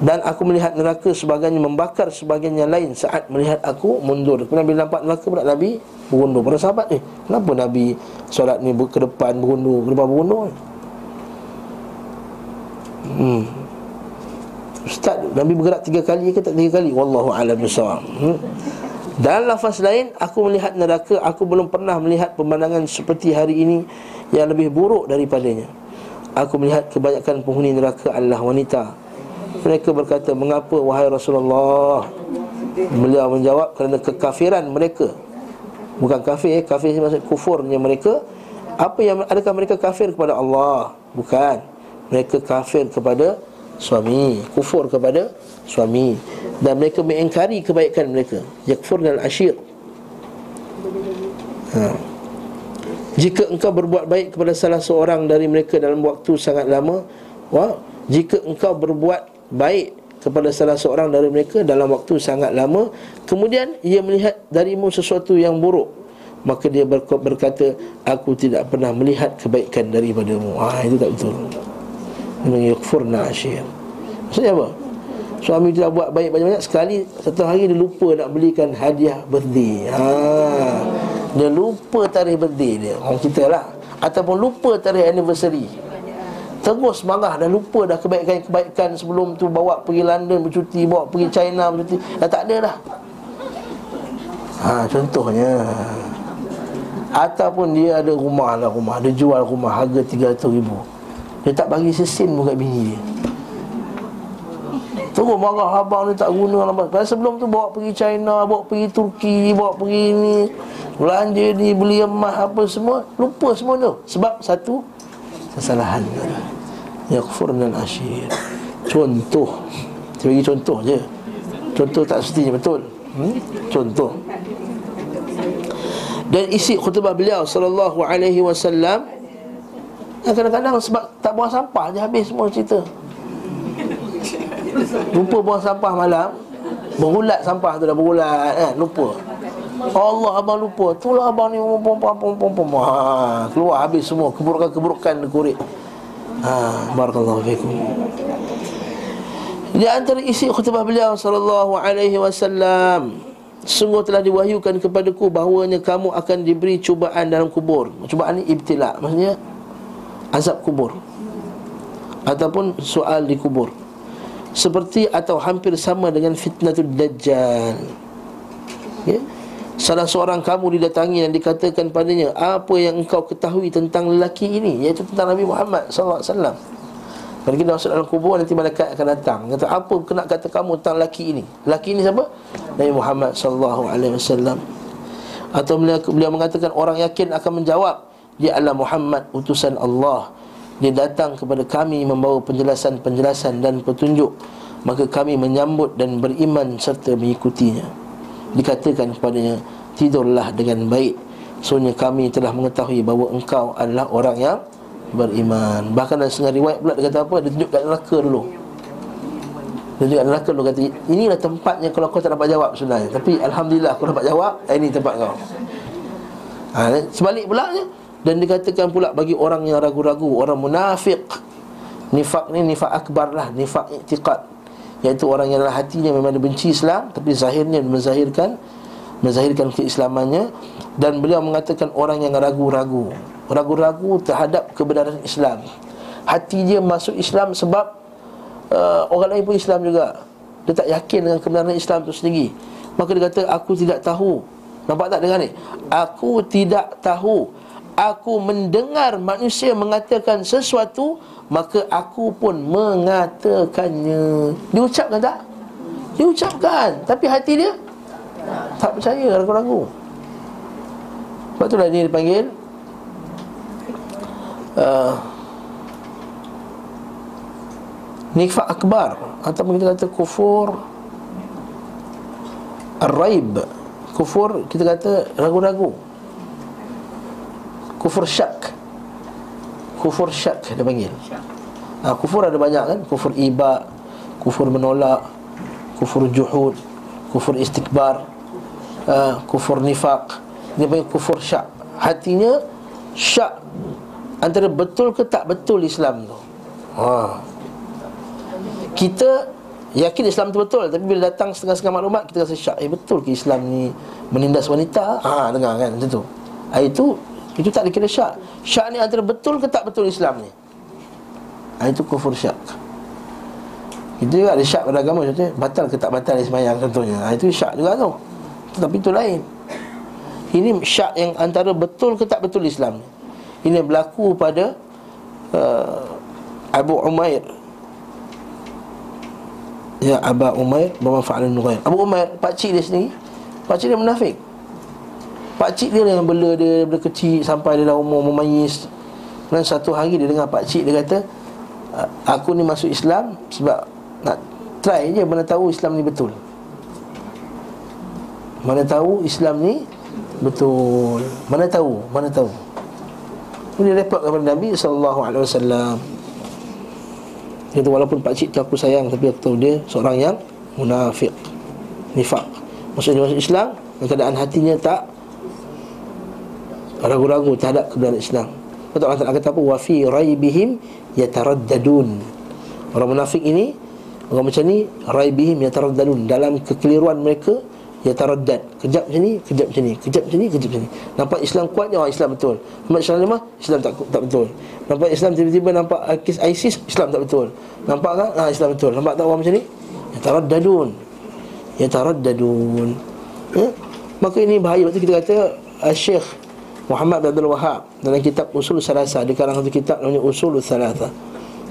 dan aku melihat neraka sebagainya membakar sebagian yang lain saat melihat aku mundur kemudian bila nampak neraka pula Nabi berundur para sahabat eh kenapa Nabi solat ni ke depan berundur ke depan berundur hmm Ustaz, Nabi bergerak tiga kali ke tak tiga kali? Wallahu a'lam bishawab. Hmm? Dalam lafaz lain Aku melihat neraka Aku belum pernah melihat pemandangan seperti hari ini Yang lebih buruk daripadanya. Aku melihat kebanyakan penghuni neraka adalah wanita. Mereka berkata Mengapa wahai Rasulullah? Beliau menjawab kerana kekafiran mereka. Bukan kafir Kafir maksud kufurnya mereka. Apa yang Adakah mereka kafir kepada Allah? Bukan. Mereka kafir kepada suami Kufur kepada suami. Dan mereka mengingkari kebaikan mereka. Yakfurnal ashir ha. jika engkau berbuat baik kepada salah seorang dari mereka dalam waktu sangat lama wah jika engkau berbuat baik kepada salah seorang dari mereka dalam waktu sangat lama kemudian ia melihat darimu sesuatu yang buruk maka dia berkata aku tidak pernah melihat kebaikan daripadamu. Ah itu tak betul yakfurna ashir maksudnya apa? Suami dia buat baik banyak-banyak Sekali satu hari dia lupa nak belikan hadiah birthday. Ha. Dia lupa tarikh birthday dia. Orang kita lah. Ataupun lupa tarikh anniversary. Terus marah dan lupa dah kebaikan-kebaikan sebelum tu Bawa pergi London bercuti Bawa pergi China bercuti. Dah tak ada dah. Ha, Contohnya. Ataupun dia ada rumah lah rumah. Dia jual rumah harga 300 ribu Dia tak bagi sesin pun kat bini dia Terus marah abang ni tak guna lambat. Pasal sebelum tu bawa pergi China, bawa pergi Turki, bawa pergi ni belanja ni, beli emas apa semua, lupa semua tu. Sebab satu kesalahan. Yaghfurna al-ashir. Contoh. Saya bagi contoh je. Contoh tak semestinya betul. Hmm? Contoh. Dan isi khutbah beliau sallallahu alaihi wasallam kadang-kadang sebab tak buang sampah je habis semua cerita. Lupa buang sampah malam Berulat sampah tu dah berulat eh, Lupa. Allah abang lupa. Itulah abang ni pom pom pom pom pom ha, Keluar habis semua Keburukan-keburukan kurit. Ha, Barakallahu fikum. Di antara isi khutbah beliau Sallallahu alaihi wasallam Sungguh telah diwahyukan kepadaku Bahawanya kamu akan diberi cubaan dalam kubur. Cubaan ni ibtilak Maksudnya Azab kubur. Ataupun soal di kubur. Seperti atau hampir sama dengan fitnatul dajjal. Ya? Salah seorang kamu didatangi dan dikatakan padanya apa yang engkau ketahui tentang lelaki ini? Iaitu tentang Nabi Muhammad sallallahu alaihi wasallam. Kalau kita masuk dalam kubur nanti malaikat akan datang. Kata apa kena kata kamu tentang lelaki ini? Lelaki ini siapa? Nabi Muhammad sallallahu alaihi wasallam. Atau beliau, beliau mengatakan orang yakin akan menjawab dia adalah Muhammad utusan Allah. Dia datang kepada kami membawa penjelasan-penjelasan dan petunjuk. Maka kami menyambut dan beriman serta mengikutinya. Dikatakan kepadanya tidurlah dengan baik. Soalnya kami telah mengetahui bahawa engkau adalah orang yang beriman. Bahkan dalam setengah riwayat pula dia kata apa? Dia tunjuk kat neraka dulu. Dia tunjuk kat neraka dulu. Kata inilah tempatnya kalau kau tak dapat jawab sebenarnya. Tapi alhamdulillah aku dapat jawab. Ini tempat kau. Ha, sebalik pula je dan dikatakan pula bagi orang yang ragu-ragu Orang munafik Nifak ni nifak akbar lah Nifak iktiqat Iaitu orang yang dalam hatinya memang benci Islam Tapi zahirnya menzahirkan Menzahirkan keislamannya. Dan beliau mengatakan orang yang ragu-ragu. Ragu-ragu terhadap kebenaran Islam. Hati dia masuk Islam sebab uh, Orang lain pun Islam juga. Dia tak yakin dengan kebenaran Islam itu sendiri. Maka dia kata aku tidak tahu. Nampak tak dengar ni? Aku tidak tahu aku mendengar manusia mengatakan sesuatu maka aku pun mengatakannya. Diucapkan tak? Diucapkan. Tapi hati dia? Tak percaya ragu-ragu. Sebab itulah ini dipanggil uh, nifak akbar. Ataupun kita kata kufur ar-raib. Kufur kita kata ragu-ragu kufur syak. Kufur syak dia panggil. Ha, kufur ada banyak kan? Kufur iba kufur menolak kufur juhud kufur istikbar uh, kufur nifaq. Dia panggil kufur syak. Hatinya syak Antara betul ke tak betul Islam tu. Ha. Kita yakin Islam tu betul Tapi bila datang setengah-setengah maklumat Kita rasa syak Eh betul ke Islam ni Menindas wanita? Ha, Dengar kan macam tu. Ha, Itu itu tak dikira syak. Syak ni antara betul ke tak betul Islam ni? Ha, Itu kufur syak. Itu juga ada syak pada agama contohnya Batal ke tak batal semayang contohnya. Ha, Itu syak juga tu. Tapi itu lain. Ini syak yang antara betul ke tak betul Islam ni? Ini berlaku pada uh, Abu Umair. Ya Abu Umair Bermanfa'alan Nughair Abu Umair Pakcik dia sendiri. Pakcik dia munafik Pakcik dia yang bela dia Bela kecil Sampai dia dah umur memayis. Dan satu hari dia dengar pakcik Dia kata Aku ni masuk Islam Sebab Nak try je Mana tahu Islam ni betul. Mana tahu Islam ni Betul. Mana tahu Mana tahu. Dia repot kepada Nabi SAW Dia kata walaupun pakcik tu aku sayang Tapi aku tahu dia Seorang yang Munafik Nifak Maksudnya masuk Islam Keadaan hatinya tak ragu-ragu terhadap kebenaran Islam. Betul Allah Taala kata apa? Wa fi raibihim yataraddadun. Orang munafik ini orang macam ni raibihim yataraddadun dalam kekeliruan mereka yataraddad. Kejap macam ni, kejap macam ni, kejap macam ni, kejap macam ni. Nampak Islam kuat dia, oh, Islam betul. Nampak Islam lemah, Islam tak tak betul. Nampak Islam tiba-tiba nampak ISIS, Islam tak betul. Nampak kan? Ha, Islam betul. Nampak tak orang macam ni? Yataraddadun. Yataraddadun. Ya? Maka ini bahaya Waktu kita kata Syekh Muhammad bin Abdul Wahab dalam kitab Usul Salasa dia karang satu kitab namanya Usul Salasa.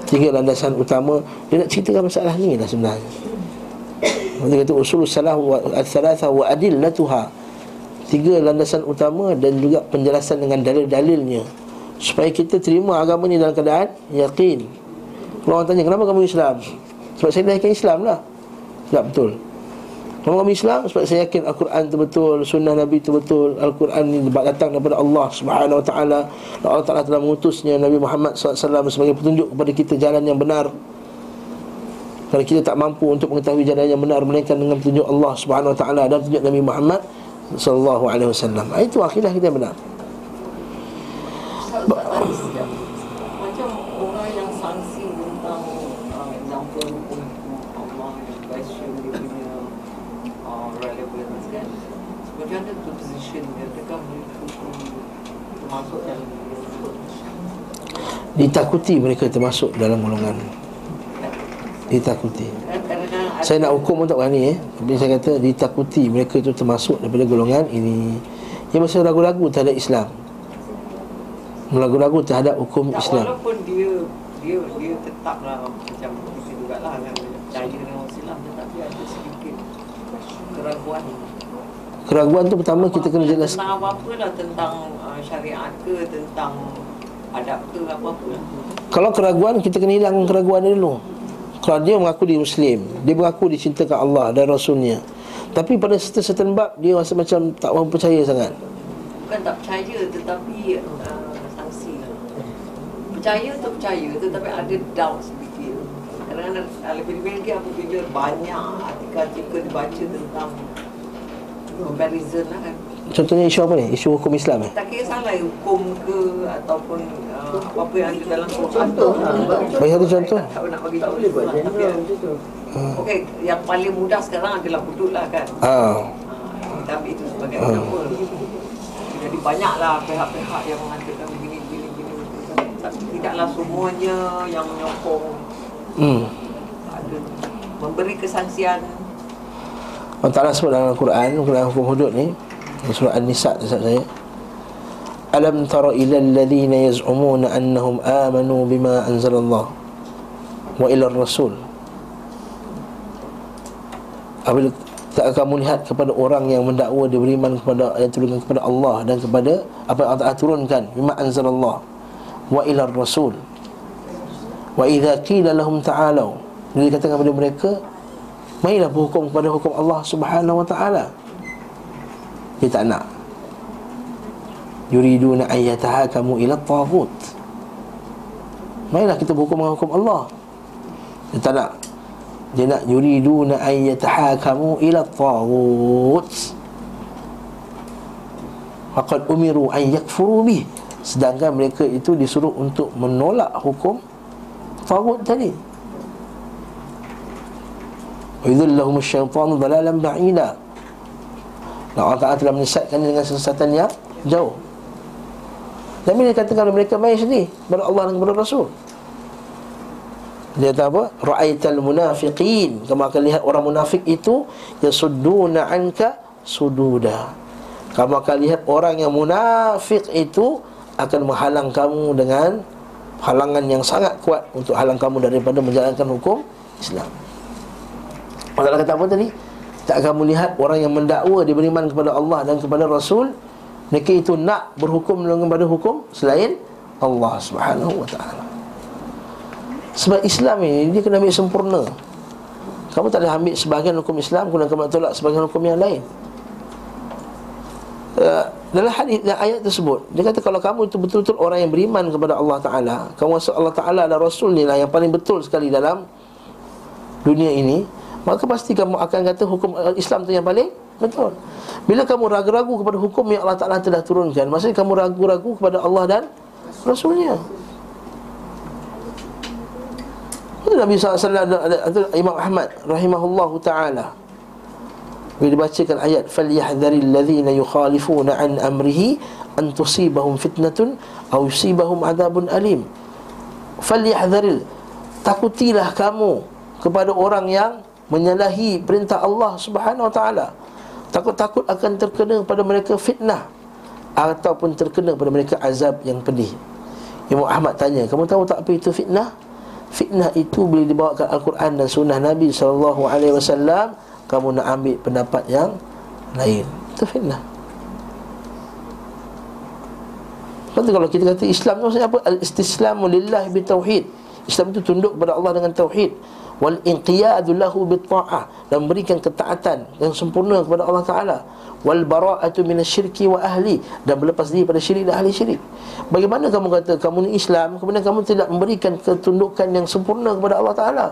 Tiga landasan utama dia nak ceritakan masalah ni lah sebenarnya. Dia kata Usul Salah wa Salasa wa adillatuha. Tiga landasan utama dan juga penjelasan dengan dalil-dalilnya supaya kita terima agama ni dalam keadaan yakin. Kalau orang tanya kenapa kamu Islam? Sebab saya dah Islam lah. Tak betul. Kalau kami Islam sebab saya yakin Al-Quran itu betul, sunnah Nabi itu betul. Al-Quran ini datang daripada Allah Subhanahu Wa Taala. Allah Taala telah mengutusnya Nabi Muhammad SAW sebagai petunjuk kepada kita jalan yang benar. Kalau kita tak mampu untuk mengetahui jalan yang benar melainkan dengan petunjuk Allah Subhanahu Wa Taala dan petunjuk Nabi Muhammad sallallahu alaihi wasallam. Itu akidah kita yang benar. Ditakuti mereka termasuk dalam golongan. Ditakuti. Saya nak hukum pun tak berani eh. Tapi saya kata ditakuti mereka itu termasuk daripada golongan ini. Yang masih ragu-ragu terhadap Islam. Ragu-ragu terhadap hukum tak, Islam. Walaupun dia dia dia tetaplah macam kita juga lah yang percaya dengan Islam tetapi ada sedikit keraguan. Keraguan tu pertama kita kena jelas Tentang apa-apa lah Tentang uh, syariat ke Tentang adab ke apa-apa lah. Kalau keraguan kita kena hilang keraguan dia dulu. Kalau dia mengaku dia Muslim Dia mengaku dicintakan Allah dan Rasulnya. Tapi pada certain-certain bab Dia rasa macam tak mahu percaya sangat. Bukan tak percaya Tetapi uh, Percaya tu percaya Tetapi ada doubt sedikit. Kadang-kadang Lebih-lebih lagi apabila banyak Artikel-artikel dibaca tentang comparison lah kan Contohnya isu apa ni? Isu hukum Islam eh? Tak kira salah hukum ke ataupun uh, apa-apa yang ada dalam Quran tu. Bagi satu contoh. Tak, nak bagi tak boleh buat tapi Okey, yang paling mudah sekarang adalah hudud lah kan. Ha. Uh, tapi itu sebagai ha. example. Jadi banyaklah pihak-pihak yang mengatakan begini begini begini. Tapi tidaklah semuanya yang menyokong. Hmm. Ada memberi kesangsian Allah Ta'ala sebut dalam Al-Quran Dalam hukum hudud ni Surah An-Nisa saya. Alam tara ila alladhina yaz'umuna annahum amanu bima anzalallah Wa ila rasul Apabila tak kamu lihat kepada orang yang mendakwa dia beriman kepada yang turunkan kepada Allah dan kepada apa yang Allah turunkan bima anzalallah wa ila rasul wa idza qila lahum ta'alu. Dia katakan kepada mereka Marilah berhukum kepada hukum Allah subhanahu wa ta'ala Dia tak nak. Yuriduna ayyatahakamu ila taghut Marilah kita berhukum dengan hukum Allah. Dia tak nak. Dia nak yuriduna ayyatahakamu ila taghut Faqad umiru an yakfuru bih. Sedangkan mereka itu disuruh untuk menolak hukum Tagut tadi. Wa'idhullahum syaitanu dalalan ba'ila Dan Allah Ta'ala telah menyesatkan dengan sesatan yang jauh. Nabi dia katakan kepada mereka main sini Kepada Allah dan kepada Rasul. Dia kata apa? Ra'aital munafiqin. Kamu akan lihat orang munafik itu Yasudduna anka sududa. Kamu akan lihat orang yang munafik itu Akan menghalang kamu dengan Halangan yang sangat kuat Untuk halang kamu daripada menjalankan hukum Islam. Allah kata apa tadi? Tak kamu lihat orang yang mendakwa Dia beriman kepada Allah dan kepada Rasul mereka itu nak berhukum dengan pada hukum selain Allah Subhanahu wa taala. Sebab Islam ini dia kena ambil sempurna. Kamu tak boleh ambil sebahagian hukum Islam kemudian kamu tolak sebahagian hukum yang lain. Uh, dalam hadis dan ayat tersebut dia kata kalau kamu itu betul-betul orang yang beriman kepada Allah taala, kamu rasa Allah taala dan rasul ni lah yang paling betul sekali dalam dunia ini, maka pasti kamu akan kata hukum Islam tu yang paling betul. Bila kamu ragu-ragu kepada hukum yang Allah Ta'ala telah turunkan Maksudnya kamu ragu-ragu kepada Allah dan Rasulnya Itu Nabi SAW Itu Imam Ahmad Rahimahullahu Ta'ala Bila dibacakan ayat فَلْيَحْذَرِ الَّذِينَ يُخَالِفُونَ عَنْ أَمْرِهِ أَنْ تُصِيبَهُمْ فِتْنَةٌ أَوْ يُصِيبَهُمْ عَذَابٌ أَلِيمٌ فَلْيَحْذَرِ Takutilah kamu kepada orang yang menyalahi perintah Allah Subhanahu Wa Taala. Takut-takut akan terkena pada mereka fitnah Ataupun terkena pada mereka azab yang pedih. Imam Ahmad tanya Kamu tahu tak apa itu fitnah? Fitnah itu bila dibawakan Al-Quran dan Sunnah Nabi SAW Kamu nak ambil pendapat yang lain. Itu fitnah. Lepas kalau kita kata Islam itu maksudnya apa? Al-istislamu lillahi bitauhid Islam itu tunduk kepada Allah dengan tauhid wal inqiyadu lahu bit dan berikan ketaatan yang sempurna kepada Allah Taala wal bara'atu minasyirki wa ahli dan berlepas diri pada syirik dan ahli syirik. Bagaimana kamu kata kamu ni Islam kemudian kamu tidak memberikan ketundukan yang sempurna kepada Allah Taala?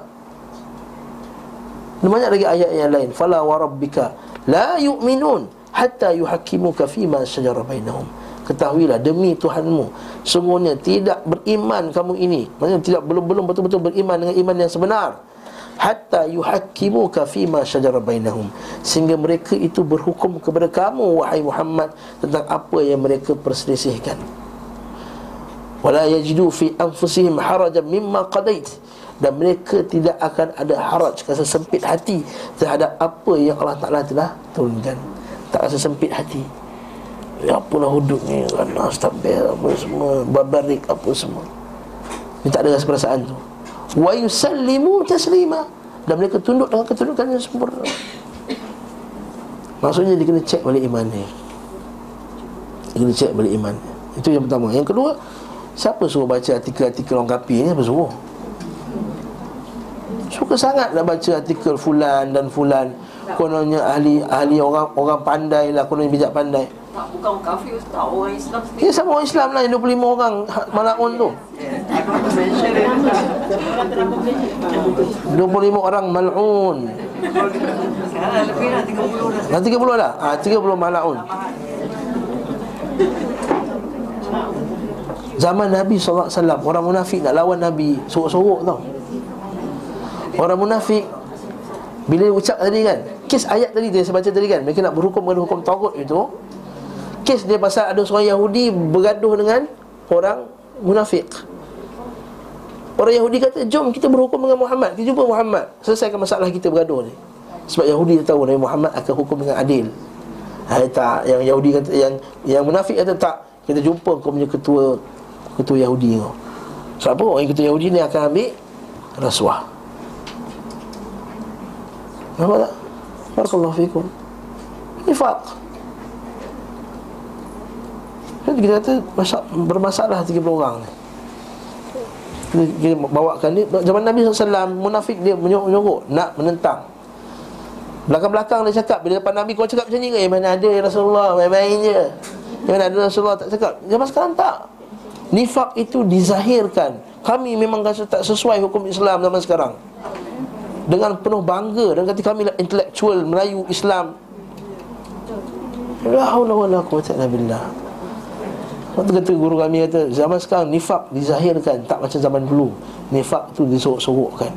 Dan banyak lagi ayat yang lain. Fala wa rabbika la yu'minun hatta yuhakkimuka fima shajara bainahum. Ketahuilah demi Tuhanmu Semuanya tidak beriman kamu ini Maksudnya tidak belum-belum betul-betul beriman dengan iman yang sebenar hatta yuhakkimuka fima syajara bainahum. Sehingga mereka itu berhukum kepada kamu wahai Muhammad tentang apa yang mereka perselisihkan. Wala yajidu fi anfusihim harajan mimma qadait. Dan mereka tidak akan ada haraj rasa sempit hati terhadap apa yang Allah Taala telah turunkan. Tak rasa sempit hati. Ya apalah hudud ni kan? Astabir apa semua. Babarik apa semua. Ni tak ada rasa perasaan tu wa yusallimu taslima. Dan mereka tunduk dengan ketundukan yang sempurna. Maksudnya dia kena cek balik iman dia. Dia kena cek balik iman itu yang pertama. Yang kedua siapa suruh baca artikel-artikel orang kapi ni? Apa suruh? Suka sangat nak baca artikel fulan dan fulan. Kononnya ahli ahli orang orang pandai lah. Kononnya bijak pandai tak, bukan kafir Ustaz, orang Islam sendiri. Ya sama orang Islam lah, yang 25 orang. Malaun tu. 25 orang mal'un Sekarang lebih lah 30 dah. Dah 30 dah? Ha, 30 mal'un Zaman Nabi SAW Orang munafik nak lawan Nabi Sorok-sorok tau. Orang munafik Bila ucap tadi kan Kes ayat tadi dia saya baca tadi kan Mereka nak berhukum dengan hukum Taurat itu kes dia pasal ada seorang Yahudi bergaduh dengan orang munafik. Orang Yahudi kata, jom kita berhukum dengan Muhammad. Kita jumpa Muhammad. Selesaikan masalah kita bergaduh ni. Sebab Yahudi tahu Nabi Muhammad akan hukum dengan adil. Ha, tak, yang Yahudi kata, yang yang munafik kata tak. Kita jumpa kau punya ketua ketua Yahudi kau. Sebab apa? Orang ketua Yahudi ni akan ambil rasuah. Nampak tak? Barakallahu fikum. Nifaq. Jadi kita kata masak, bermasalah 30 orang ni. Kita, bawakan ni zaman Nabi SAW munafik dia menyuruh nak menentang. Belakang-belakang dia cakap bila depan Nabi kau cakap macam ni? Eh, mana ada ya Rasulullah main-main je. Mana ada Rasulullah tak cakap. Zaman sekarang tak. Nifak itu dizahirkan. Kami memang rasa tak sesuai hukum Islam zaman sekarang. Dengan penuh bangga dan kata kami lah intelektual Melayu Islam La haula wala quwwata illa billah. Waktu kata guru kami kata zaman sekarang nifak dizahirkan tak macam zaman dulu. Nifak tu disorok-sorokkan.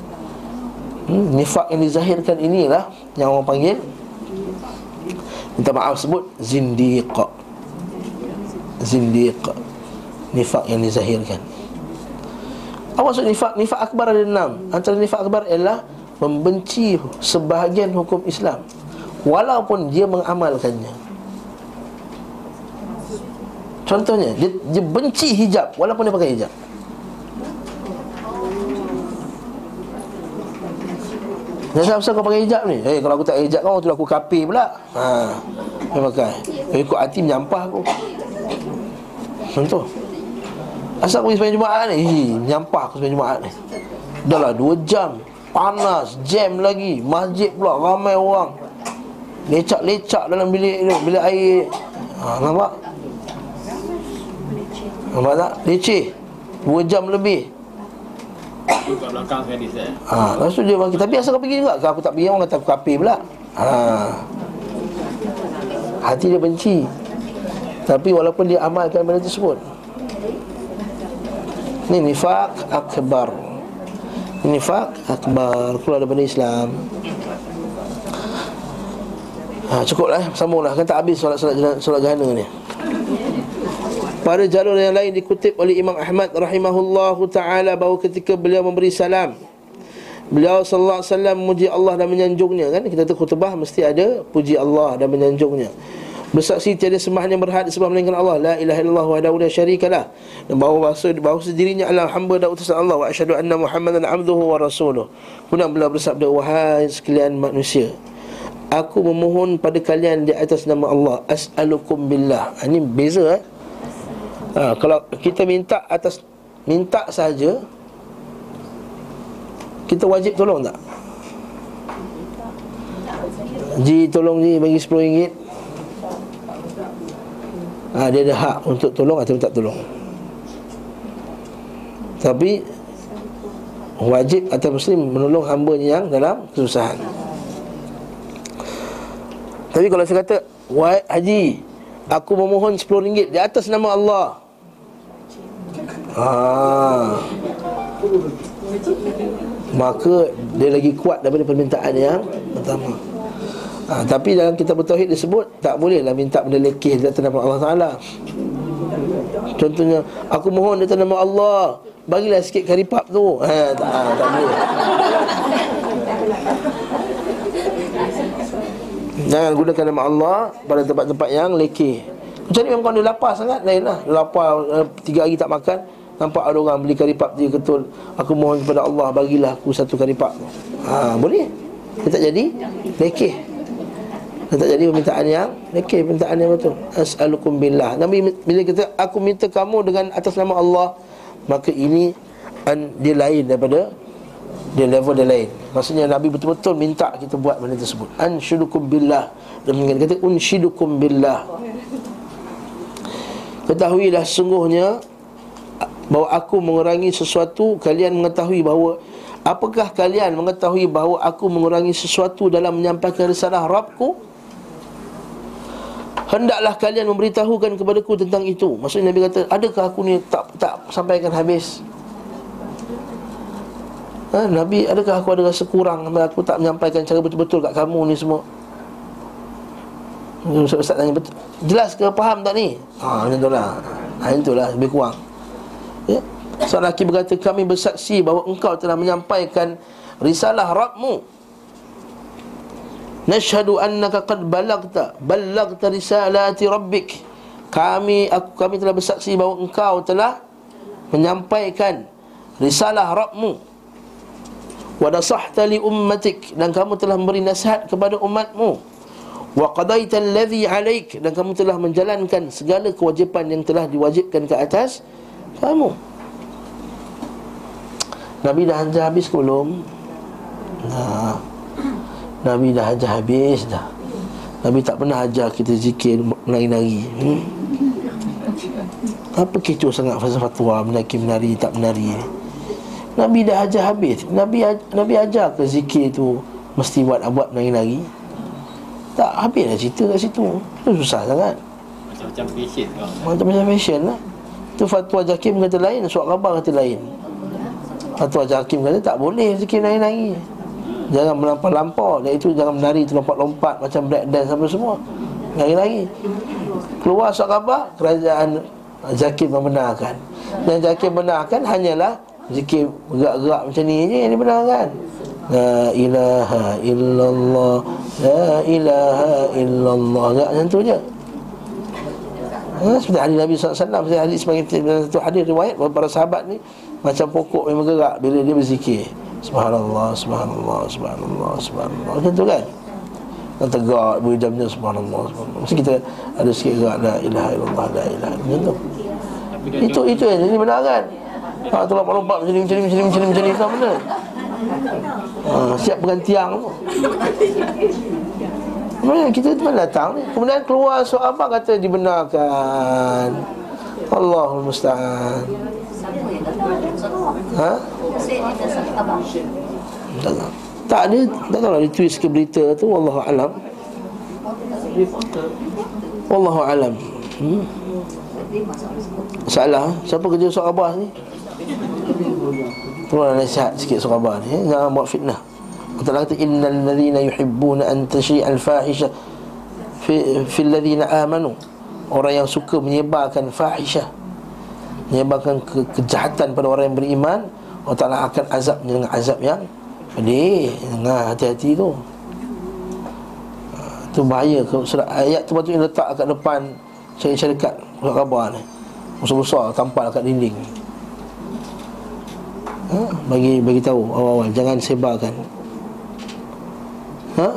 Hmm, nifak yang dizahirkan inilah yang orang panggil minta maaf sebut zindiq. Zindiq. Nifak yang dizahirkan. Apa maksud nifak? Nifak akbar ada enam. Antara nifak akbar ialah membenci sebahagian hukum Islam walaupun dia mengamalkannya. Contohnya, dia, dia benci hijab walaupun dia pakai hijab. Dia kenapa kau pakai hijab ni? Eh, kalau aku tak hijab kau, tu aku kapi pula. Ha. Dia pakai. Eh, ikut hati menyampah aku. Contoh. Asal pergi sepanjang Jumaat ni? Hi, menyampah aku sepanjang Jumaat ni. Dah lah, dua jam. Panas, jam lagi. Masjid pula, ramai orang. Lecak-lecak dalam bilik ni, bilik air. Ha, nampak? Nampak tak? Leceh. Dua jam lebih. Saya. Ha, lepas tu dia bagi Tapi asal kau pergi juga Kalau aku tak pergi Orang kata aku kapi pula ha. Hati dia benci Tapi walaupun dia amalkan benda tersebut Ini nifak akbar Nifak akbar Keluar daripada Islam ha, Cukup lah Sambunglah Kan tak habis solat-solat solat jahana ni pada jalur yang lain dikutip oleh Imam Ahmad rahimahullahu taala bahawa ketika beliau memberi salam beliau sallallahu alaihi wasallam memuji Allah dan menyanjungnya kan? Kita tu khutbah mesti ada puji Allah dan menyanjungnya. Bersaksi tiada sembahan yang berhak disembah melainkan Allah. La ilaha illallah wahdahu la syarikalah dan bahawa bahasa bahawa dirinya adalah hamba dan utusan Allah. Wa asyhadu anna muhammadan abduhu wa rasuluh. Kemudian beliau bersabda wahai sekalian manusia aku memohon pada kalian di atas nama Allah as'alukum billah. Ini beza eh ha, Kalau kita minta atas Minta saja Kita wajib tolong tak? Ji tolong Ji bagi RM10 ha, Dia ada hak untuk tolong atau tak tolong? Tapi Wajib atau muslim menolong hamba yang dalam kesusahan. Tapi kalau saya kata Haji Aku memohon RM10 di atas nama Allah Ah, Maka dia lagi kuat daripada permintaan yang pertama ha, Tapi dalam kitab Tauhid disebut Tak bolehlah minta benda lekeh di nama Allah Ta'ala Contohnya Aku mohon di nama Allah Bagilah sikit karipap tu ha, tak, ha, tak boleh Jangan gunakan nama Allah pada tempat-tempat yang lekeh. Macam ni memang dia lapar sangat lain lah. Lapar uh, tiga hari tak makan. Nampak ada orang beli karipap dia ketul. Aku mohon kepada Allah bagilah aku satu karipap. Ha, boleh? Dia tak jadi lekeh. Dia tak jadi permintaan yang lekeh, permintaan yang betul. As'alukum billah. Nabi bila kata aku minta kamu dengan atas nama Allah, maka ini dia lain daripada dia level dia lain Maksudnya Nabi betul-betul minta kita buat benda tersebut Anshudukum billah Dan mengingat kata unshidukum billah Ketahuilah sungguhnya Bahawa aku mengurangi sesuatu Kalian mengetahui bahawa Apakah kalian mengetahui bahawa aku mengurangi sesuatu Dalam menyampaikan risalah Rabku Hendaklah kalian memberitahukan kepadaku tentang itu. Maksudnya Nabi kata Adakah aku ni tak tak sampaikan habis? Ha, Nabi adakah aku ada rasa kurang Aku tak menyampaikan cara betul-betul kat kamu ni semua? Ustaz, Ustaz tanya betul Jelas ke? Faham tak ni? Ha, macam tu lah. Ha, Itu lah lebih kurang ya? Seorang lelaki berkata Kami bersaksi bahawa engkau telah menyampaikan Risalah Rabmu Nashhadu annaka qad balagta Balagta risalati Rabbik. Kami aku kami telah bersaksi bahawa engkau telah Menyampaikan Risalah Rabmu wa nasahta li ummatik dan kamu telah memberi nasihat kepada umatmu. Wa qadaita alladhi alaik dan kamu telah menjalankan segala kewajipan yang telah diwajibkan ke atas kamu. Nabi dah ajar habis ke belum? Nah, Nabi dah ajar habis dah. Nabi tak pernah ajar kita zikir menari-nari. Hmm? Apa kecoh sangat fasa fatwa menari menari tak menari? Nabi dah ajar habis. Nabi Nabi ajar ke zikir tu Mesti buat buat lagi-lagi Tak habis dah cerita kat situ. Itu susah sangat. Macam-macam fashion Macam-macam fashion lah Itu fatwa Jakim kata lain Suat khabar kata lain. Fatwa Jakim kata tak boleh Zikir nari-nari Jangan melampau-lampau. Dan itu jangan menari terlompat-lompat Macam break dance apa semua. Nari-nari Keluar suat khabar Kerajaan Jakim membenarkan Dan Jakim benarkan hanyalah Zikir gerak-gerak macam ni je yang dibenarkan. La ilaha illallah La ilaha illallah. Gerak macam tu je ha, Seperti hadis Nabi SAW Seperti hadis sebagai satu hadis riwayat para sahabat ni Macam pokok yang bergerak Bila dia berzikir. Subhanallah, Subhanallah, Subhanallah, Subhanallah. Macam tu kan? Dan tegak Beri jamnya Subhanallah, Subhanallah. Mesti kita ada sikit gerak La ilaha illallah, la ilaha Macam tu. Itu itu yang jadi benarkan Ha, tu lompat-lompat macam ni, macam ni, macam ni, macam ni, macam ni, benar ha, Siap pegang tiang tu Kemudian kita tu datang Kemudian keluar soal apa kata dibenarkan Allahul Musta'an Ha? Tak tahu Tak ada Tak tahu lah dia twist ke berita tu Wallahu alam Wallahu alam hmm? Salah Siapa kerja Surat Abbas ni Tolonglah nasihat sikit Surat Abbas ni eh? Jangan buat fitnah Allah kata Innal ladhina yuhibbuna an tashi'al fahisha Fi, fi ladhina amanu. Orang yang suka menyebarkan fahisha Menyebarkan ke, kejahatan pada orang yang beriman Allah Ta'ala akan azab dengan azab yang Pedih. Dengar hati-hati tu. Itu bahaya Surat ayat tu patutnya letak kat depan Syarikat Surat khabar ni. Besar-besar tampal kat dinding. Ha? Bagi bagi tahu awal-awal Jangan sebarkan Ha?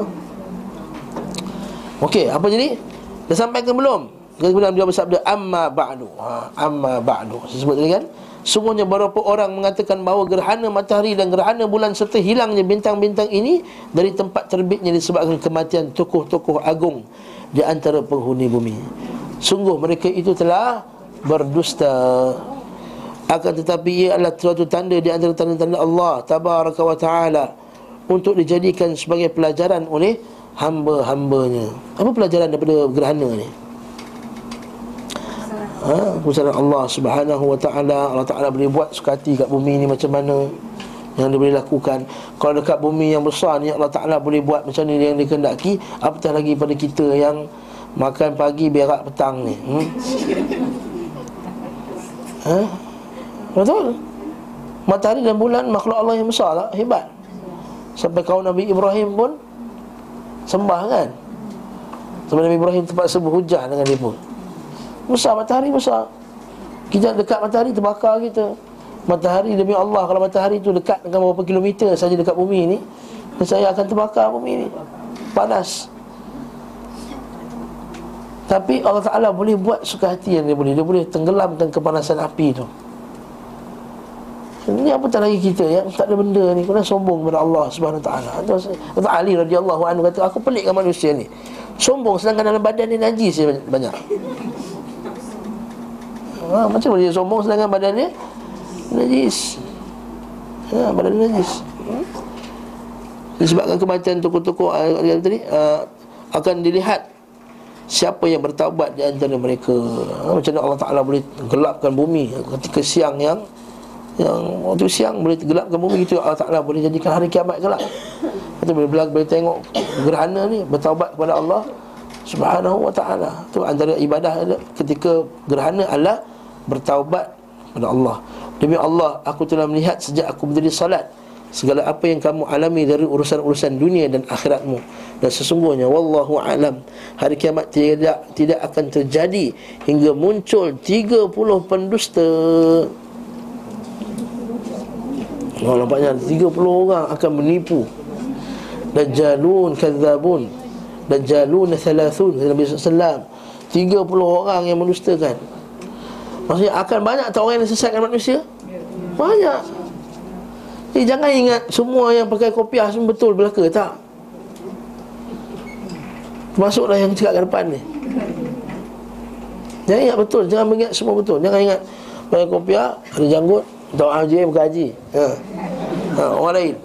Okey, apa jadi? Dah sampai ke belum? Kemudian beliau bersabda Amma ba'du ha, Amma ba'du Saya sebut tadi kan Sungguhnya beberapa orang mengatakan bahawa gerhana matahari dan gerhana bulan serta hilangnya bintang-bintang ini dari tempat terbitnya disebabkan kematian tokoh-tokoh agung di antara penghuni bumi. Sungguh mereka itu telah berdusta. Akan tetapi ia adalah suatu tanda di antara tanda-tanda Allah tabaraka wa taala untuk dijadikan sebagai pelajaran oleh hamba-hambanya. Apa pelajaran daripada gerhana ni? ha, Allah subhanahu wa ta'ala Allah ta'ala boleh buat sukati kat bumi ni macam mana Yang dia boleh lakukan Kalau dekat bumi yang besar ni Allah ta'ala boleh buat macam ni yang dikendaki Apatah lagi pada kita yang Makan pagi berak petang ni hmm? ha? Betul Matahari dan bulan makhluk Allah yang besar lah Hebat Sampai kaum Nabi Ibrahim pun Sembah kan? Sampai Nabi Ibrahim terpaksa berhujah dengan dia pun. Besar matahari besar. Kita dekat matahari terbakar kita. Matahari demi Allah Kalau matahari tu dekat dengan beberapa kilometer saja dekat bumi ni Saya akan terbakar bumi ni. Panas. Tapi Allah Ta'ala boleh buat suka hati yang dia boleh. Dia boleh tenggelamkan kepanasan api tu ini apa tak lagi kita yang tak ada benda ni Kena sombong kepada Allah Subhanahu Taala. Kata Ali radhiyallahu anhu kata aku pelik dengan manusia ni. Sombong sedangkan dalam badan dia najis banyak ha, Macam mana dia sombong sedangkan badan dia Najis ha, Badan dia najis hmm? Disebabkan kematian tokoh-tokoh uh, tadi uh, Akan dilihat Siapa yang bertaubat di antara mereka ha, Macam mana Allah Ta'ala boleh gelapkan bumi Ketika siang yang yang waktu siang boleh gelapkan bumi itu Allah Ta'ala boleh jadikan hari kiamat gelap Kita boleh, boleh, boleh tengok gerhana ni Bertaubat kepada Allah Subhanahu wa ta'ala. Itu antara ibadah ketika gerhana adalah bertaubat kepada Allah. Demi Allah aku telah melihat sejak aku berdiri salat Segala apa yang kamu alami dari urusan-urusan dunia dan akhiratmu. Dan sesungguhnya Wallahu alam Hari kiamat tidak tidak akan terjadi Hingga muncul 30 pendusta Oh, nampaknya 30 orang akan menipu. Dajjalun kadzabun. Dajjalun thalathun Nabi SAW 30 orang yang mendustakan Maksudnya akan banyak tak orang yang sesatkan manusia? Banyak. Jadi jangan ingat semua yang pakai kopiah semua betul belaka Tak? Masuklah yang cakap ke depan ni. Jangan ingat betul Jangan ingat semua betul. Jangan ingat Pakai kopiah Ada janggut Tak haji bukan haji ha. ha. Orang lain?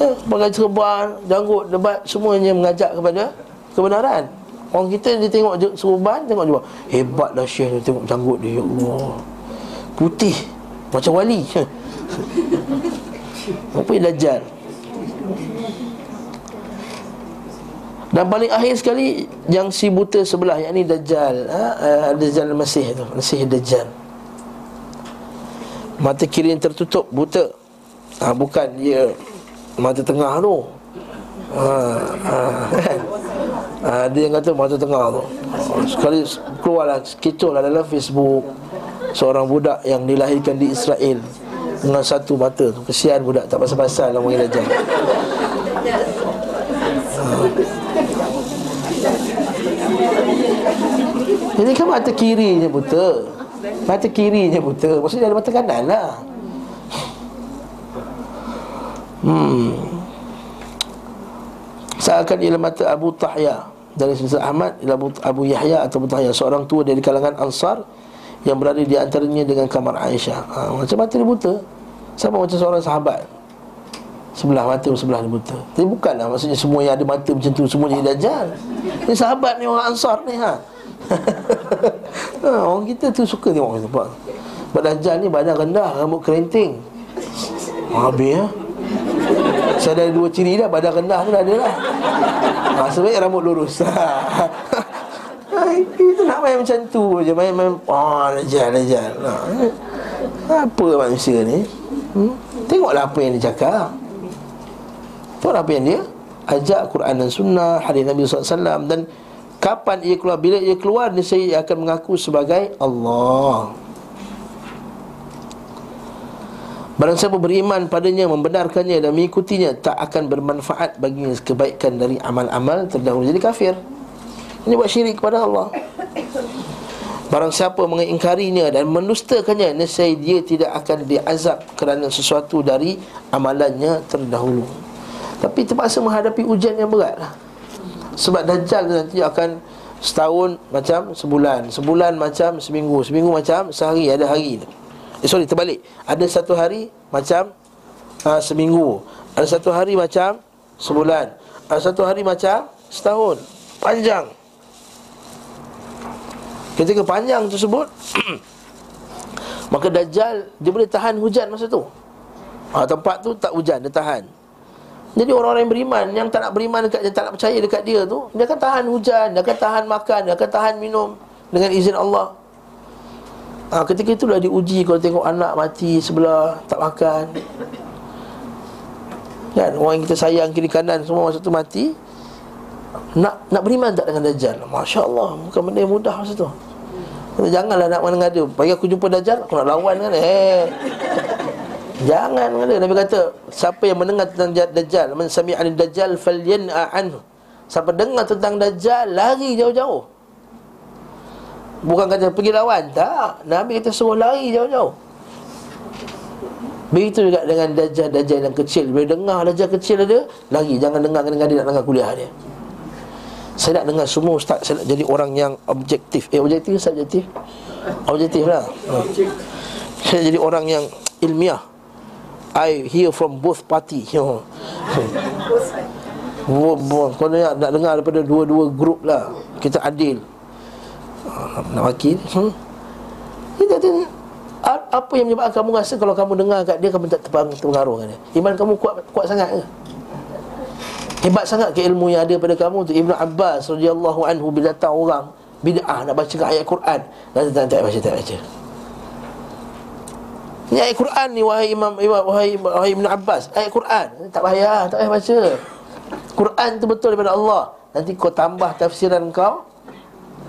Ya, Sebagai serban Janggut, debat Semuanya mengajak kepada Kebenaran. Orang kita dia tengok serban Tengok juga. Hebatlah syekh dia tengok janggut dia Ya Allah. Putih. Macam wali. Apa yang dajjal? Dan paling akhir sekali Yang si buta sebelah Yang ni Dajjal. Ha? Uh, Dajjal Masih tu Masih Dajjal Mata kiri yang tertutup Buta. Ha, Bukan dia Mata tengah tu. Ha, ha, kan? ha, Dia yang kata mata tengah tu. Sekali keluarlah Kecoh lah dalam Facebook Seorang budak yang dilahirkan di Israel Dengan satu mata tu. Kesian budak tak pasal-pasal lah Mungkin Dajjal Ini kan mata kirinya buta Mata kirinya buta. Maksudnya ada mata kanan lah. Hmm. Seakan ialah mata Abu Tahya. Dari Sisi Ahmad Ialah Abu, Abu Yahya atau Abu Tahya. Seorang tua dari kalangan Ansar Yang berada di antaranya dengan kamar Aisyah. Ha, Macam mata dia buta. Sama macam seorang sahabat. Sebelah mata sebelah dia buta. Tapi bukanlah maksudnya semua yang ada mata macam tu Semua jadi dajjal. Ini sahabat ni orang Ansar ni ha ha, orang kita tu suka tengok kita pak. Sebab Dajjal ni badan rendah, rambut kerinting. Habis ya. Saya ada dua ciri dah, badan rendah pun ada lah. Ha, sebaik rambut lurus. ha, itu nak main macam tu je, main-main. Oh, Dajjal, Dajjal. Ha, apa manusia ni? Hmm? Tengoklah apa yang dia cakap. Tengoklah apa yang dia ajak Quran dan Sunnah, hadis Nabi SAW dan Kapan ia keluar? Bila ia keluar Niscaya ia akan mengaku sebagai Allah. Barang siapa beriman padanya Membenarkannya dan mengikutinya Tak akan bermanfaat baginya Kebaikan dari amal-amal terdahulu. Jadi kafir. Ini buat syirik kepada Allah. Barang siapa mengingkarinya dan mendustakannya Niscaya dia tidak akan diazab Kerana sesuatu dari amalannya terdahulu. Tapi terpaksa menghadapi ujian yang berat lah sebab Dajjal nanti akan setahun macam sebulan Sebulan macam seminggu Seminggu macam sehari ada hari eh, Sorry terbalik. Ada satu hari macam uh, seminggu. Ada satu hari macam sebulan. Ada satu hari macam setahun. Panjang. Ketika panjang tersebut Maka Dajjal Dia boleh tahan hujan masa tu. Ha, Tempat tu tak hujan Dia tahan jadi orang-orang yang beriman Yang tak nak beriman dekat dia Tak nak percaya dekat dia tu Dia akan tahan hujan Dia akan tahan makan Dia akan tahan minum Dengan izin Allah. Ha, Ketika itulah diuji Kalau tengok anak mati sebelah Tak makan. Kan? Orang yang kita sayang kiri kanan Semua masa tu mati Nak nak beriman tak dengan Dajjal? Masya Allah Bukan benda yang mudah masa tu. Janganlah nak dia. Bagi aku jumpa Dajjal Aku nak lawan kan? Eh Jangan kata Nabi kata siapa yang mendengar tentang dajjal man sami'an dajjal falyan'a anhu. Siapa dengar tentang dajjal lari jauh-jauh. Bukan kata pergi lawan, tak. Nabi kata suruh lari jauh-jauh. Begitu juga dengan dajjal-dajjal yang kecil Bila dengar dajjal kecil ada Lari, jangan dengar dengan dia nak dengar kuliah dia Saya nak dengar semua ustaz Saya nak jadi orang yang objektif Eh objektif ke subjektif? Objektif lah Saya jadi orang yang ilmiah I hear from both party. Kau nak, nak dengar daripada dua-dua grup lah Kita adil ah, Nak wakil hmm? Kita tanya apa yang menyebabkan kamu rasa kalau kamu dengar kat dia kamu tak terpengaruh kan dia? Iman kamu kuat kuat sangat ke? Hebat sangat ke ilmu yang ada pada kamu tu Ibnu Abbas radhiyallahu anhu bila datang orang bid'ah nak baca ayat Quran, tak tak baca tak baca. Ini ayat Quran ni wahai Imam wahai wahai Ibn Abbas, ayat Quran. Tak payah, tak payah baca. Quran tu betul daripada Allah. Nanti kau tambah tafsiran kau,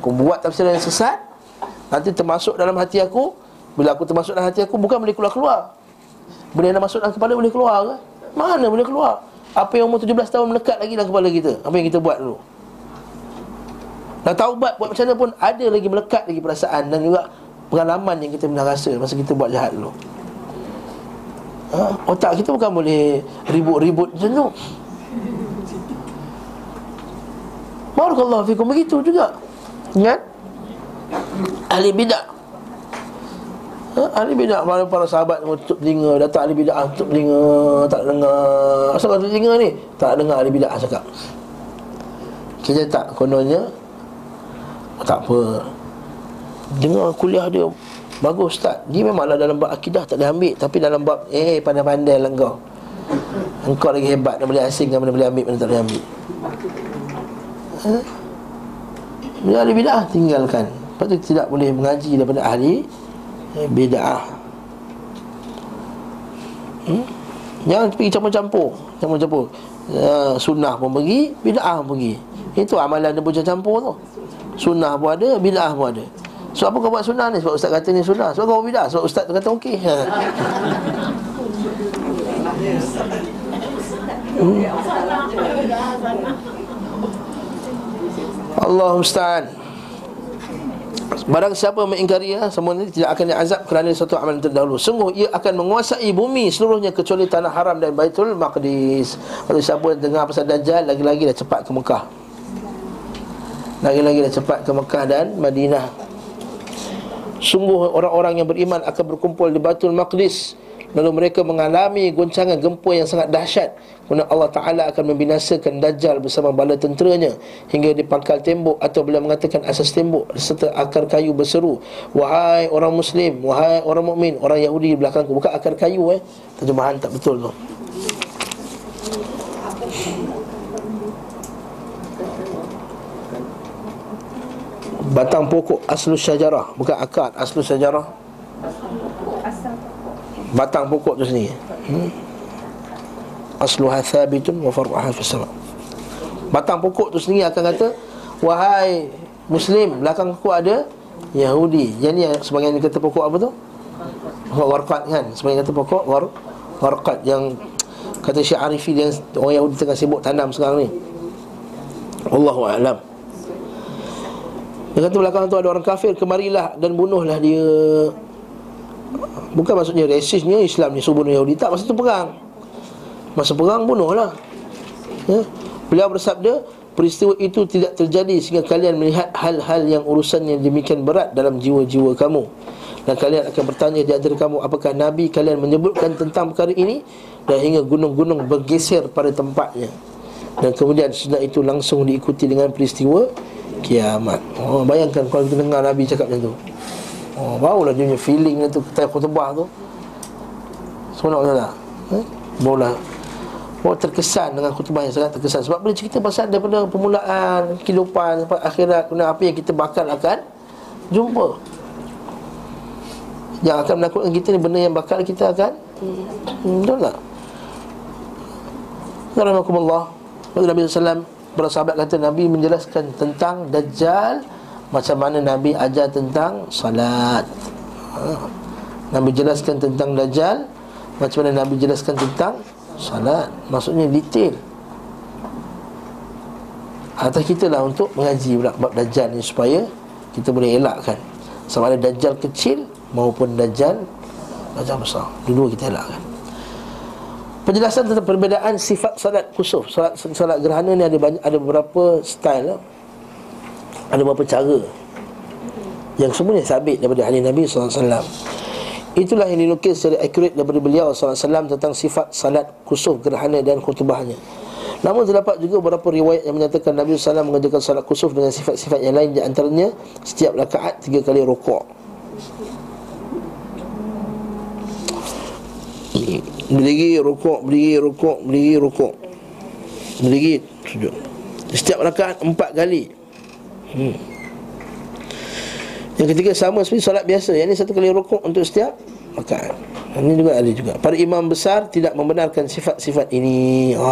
kau buat tafsiran yang sesat, nanti termasuk dalam hati aku. Bila aku termasuk dalam hati aku bukan boleh keluar-keluar. Boleh nak masuk dalam kepala boleh keluar ke? Mana boleh keluar? Apa yang umur 17 tahun melekat lagi dalam kepala kita? Apa yang kita buat dulu? Dan taubat buat macam mana pun ada lagi melekat lagi perasaan dan juga pengalaman yang kita pernah rasa masa kita buat jahat dulu. Ha? Otak kita bukan boleh ribut-ribut macam tu. Barakallahu fikum begitu juga. Ingat? Ahli bidah. ha? Ahli bidah Mana para sahabat tutup telinga Datang ahli bidah tutup telinga Tak dengar Asal kau tutup telinga ni Tak dengar ahli bidah cakap Kita tak kononnya Tak apa Dengar kuliah dia Bagus tak? Dia memanglah dalam bab akidah tak boleh ambil Tapi dalam bab Eh pandai-pandai lah kau Engkau lagi hebat Mana boleh asing Mana boleh ambil Mana tak boleh ambil? Ha? Bila ahli bidah tinggalkan. Lepas tu tidak boleh mengaji daripada ahli eh, Bida'ah hmm? Jangan pergi campur-campur Campur-campur. Uh, Sunnah pun pergi Bida'ah pun pergi. Itu amalan dia campur tu. Sunnah pun ada Bida'ah pun ada So apa kau buat sunnah ni? Sebab ustaz kata ni sunnah Sebab kau buat bida'ah Sebab ustaz kata okey ha. hmm? Allah musta'an Barang siapa mengingkari ya, semua ini tidak akan diazab kerana satu amalan terdahulu. Sungguh ia akan menguasai bumi seluruhnya kecuali tanah haram dan Baitul Maqdis. Kalau siapa dengar pasal Dajjal lagi-lagi dah cepat ke Mekah. Lagi-lagi dah cepat ke Mekah dan Madinah. Sungguh orang-orang yang beriman akan berkumpul di Baitul Maqdis. Lalu mereka mengalami goncangan gempur yang sangat dahsyat. Kemudian Allah Ta'ala akan membinasakan Dajjal bersama bala tenteranya Hingga di pangkal tembok atau beliau mengatakan asas tembok Serta akar kayu berseru Wahai orang Muslim, wahai orang mukmin, Orang Yahudi di belakangku. Bukan akar kayu eh. Terjemahan tak betul tu Batang pokok aslu syajarah Bukan akar aslu syajarah batang pokok tu sendiri. Hmm? asluha thabitun wa far'uha fis batang pokok tu sendiri akan kata wahai muslim belakang aku ada Yahudi. Ni sebagian kata pokok apa tu? Warqat kan? Sebagian kata pokok war warqat yang kata Syekh Arifi yang orang Yahudi tengah sibuk tanam sekarang ni. Allahu a'lam dia kata belakang tu ada orang kafir kemarilah dan bunuhlah dia. Bukan maksudnya rasisnya Islam ni suruh bunuh Yahudi. Tak, masa tu perang. Masa perang bunuhlah. Ya? Beliau bersabda Peristiwa itu tidak terjadi Sehingga kalian melihat hal-hal yang urusannya Demikian berat dalam jiwa-jiwa kamu. Dan kalian akan bertanya di antara kamu Apakah Nabi kalian menyebutkan tentang perkara ini? Dan hingga gunung-gunung bergeser pada tempatnya. Dan kemudian setelah itu langsung diikuti dengan peristiwa Kiamat. Oh, Bayangkan kalau kita dengar Nabi cakap macam tu. Oh, barulah dia punya feeling tu Ketika khutbah tu. Semua nak tak? Eh? Barulah Baru terkesan dengan khutbah yang sangat terkesan. Sebab boleh cerita pasal daripada permulaan Kehidupan sampai akhirat Kemudian apa yang kita bakal akan Jumpa. Yang akan menakutkan kita ni Benda yang bakal kita akan hmm, Betul tak? Alhamdulillah Nabi SAW Bersahabat kata Nabi menjelaskan tentang Dajjal macam mana Nabi ajar tentang salat. Ha. Nabi jelaskan tentang Dajjal Macam mana Nabi jelaskan tentang salat. Maksudnya detail. Atas kita lah untuk mengaji pula bab Dajjal ni Supaya kita boleh elakkan. Sama ada Dajjal kecil maupun Dajjal Dajjal besar. Dua-dua kita elakkan Penjelasan tentang perbezaan sifat salat kusuf Salat, salat gerhana ni ada banyak ada beberapa style lah. Ada beberapa cara. Yang semuanya sabit daripada hadis Nabi SAW Itulah yang dilukis secara akurat daripada beliau SAW Tentang sifat salat kusuf gerhana dan khutbahnya. Namun terdapat juga beberapa riwayat yang menyatakan Nabi SAW mengerjakan salat kusuf dengan sifat-sifat yang lain. Di antaranya setiap rakaat tiga kali rokok Berdiri, rokok, berdiri, rokok, berdiri, rokok Berdiri, sujud. Setiap rakaat empat kali. Hmm. Yang ketiga sama seperti solat biasa. Yang ini satu kali rukuk untuk setiap rakaat. Ini juga ada juga. Para imam besar tidak membenarkan sifat-sifat ini. Ha.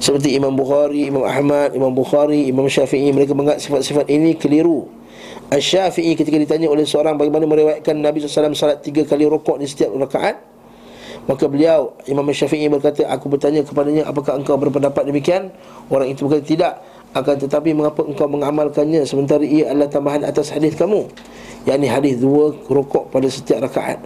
Seperti Imam Bukhari, Imam Ahmad, Imam Bukhari, Imam Syafi'i Mereka menganggap sifat-sifat ini keliru. Al-Syafi'i ketika ditanya oleh seorang Bagaimana meriwayatkan Nabi SAW salat tiga kali rukuk di setiap rakaat Maka beliau Imam Syafi'i berkata Aku bertanya kepadanya Apakah engkau berpendapat demikian? Orang itu berkata tidak. Akan tetapi mengapa engkau mengamalkannya sementara ia adalah tambahan atas hadis kamu? Yakni hadis dua rukuk pada setiap rakaat.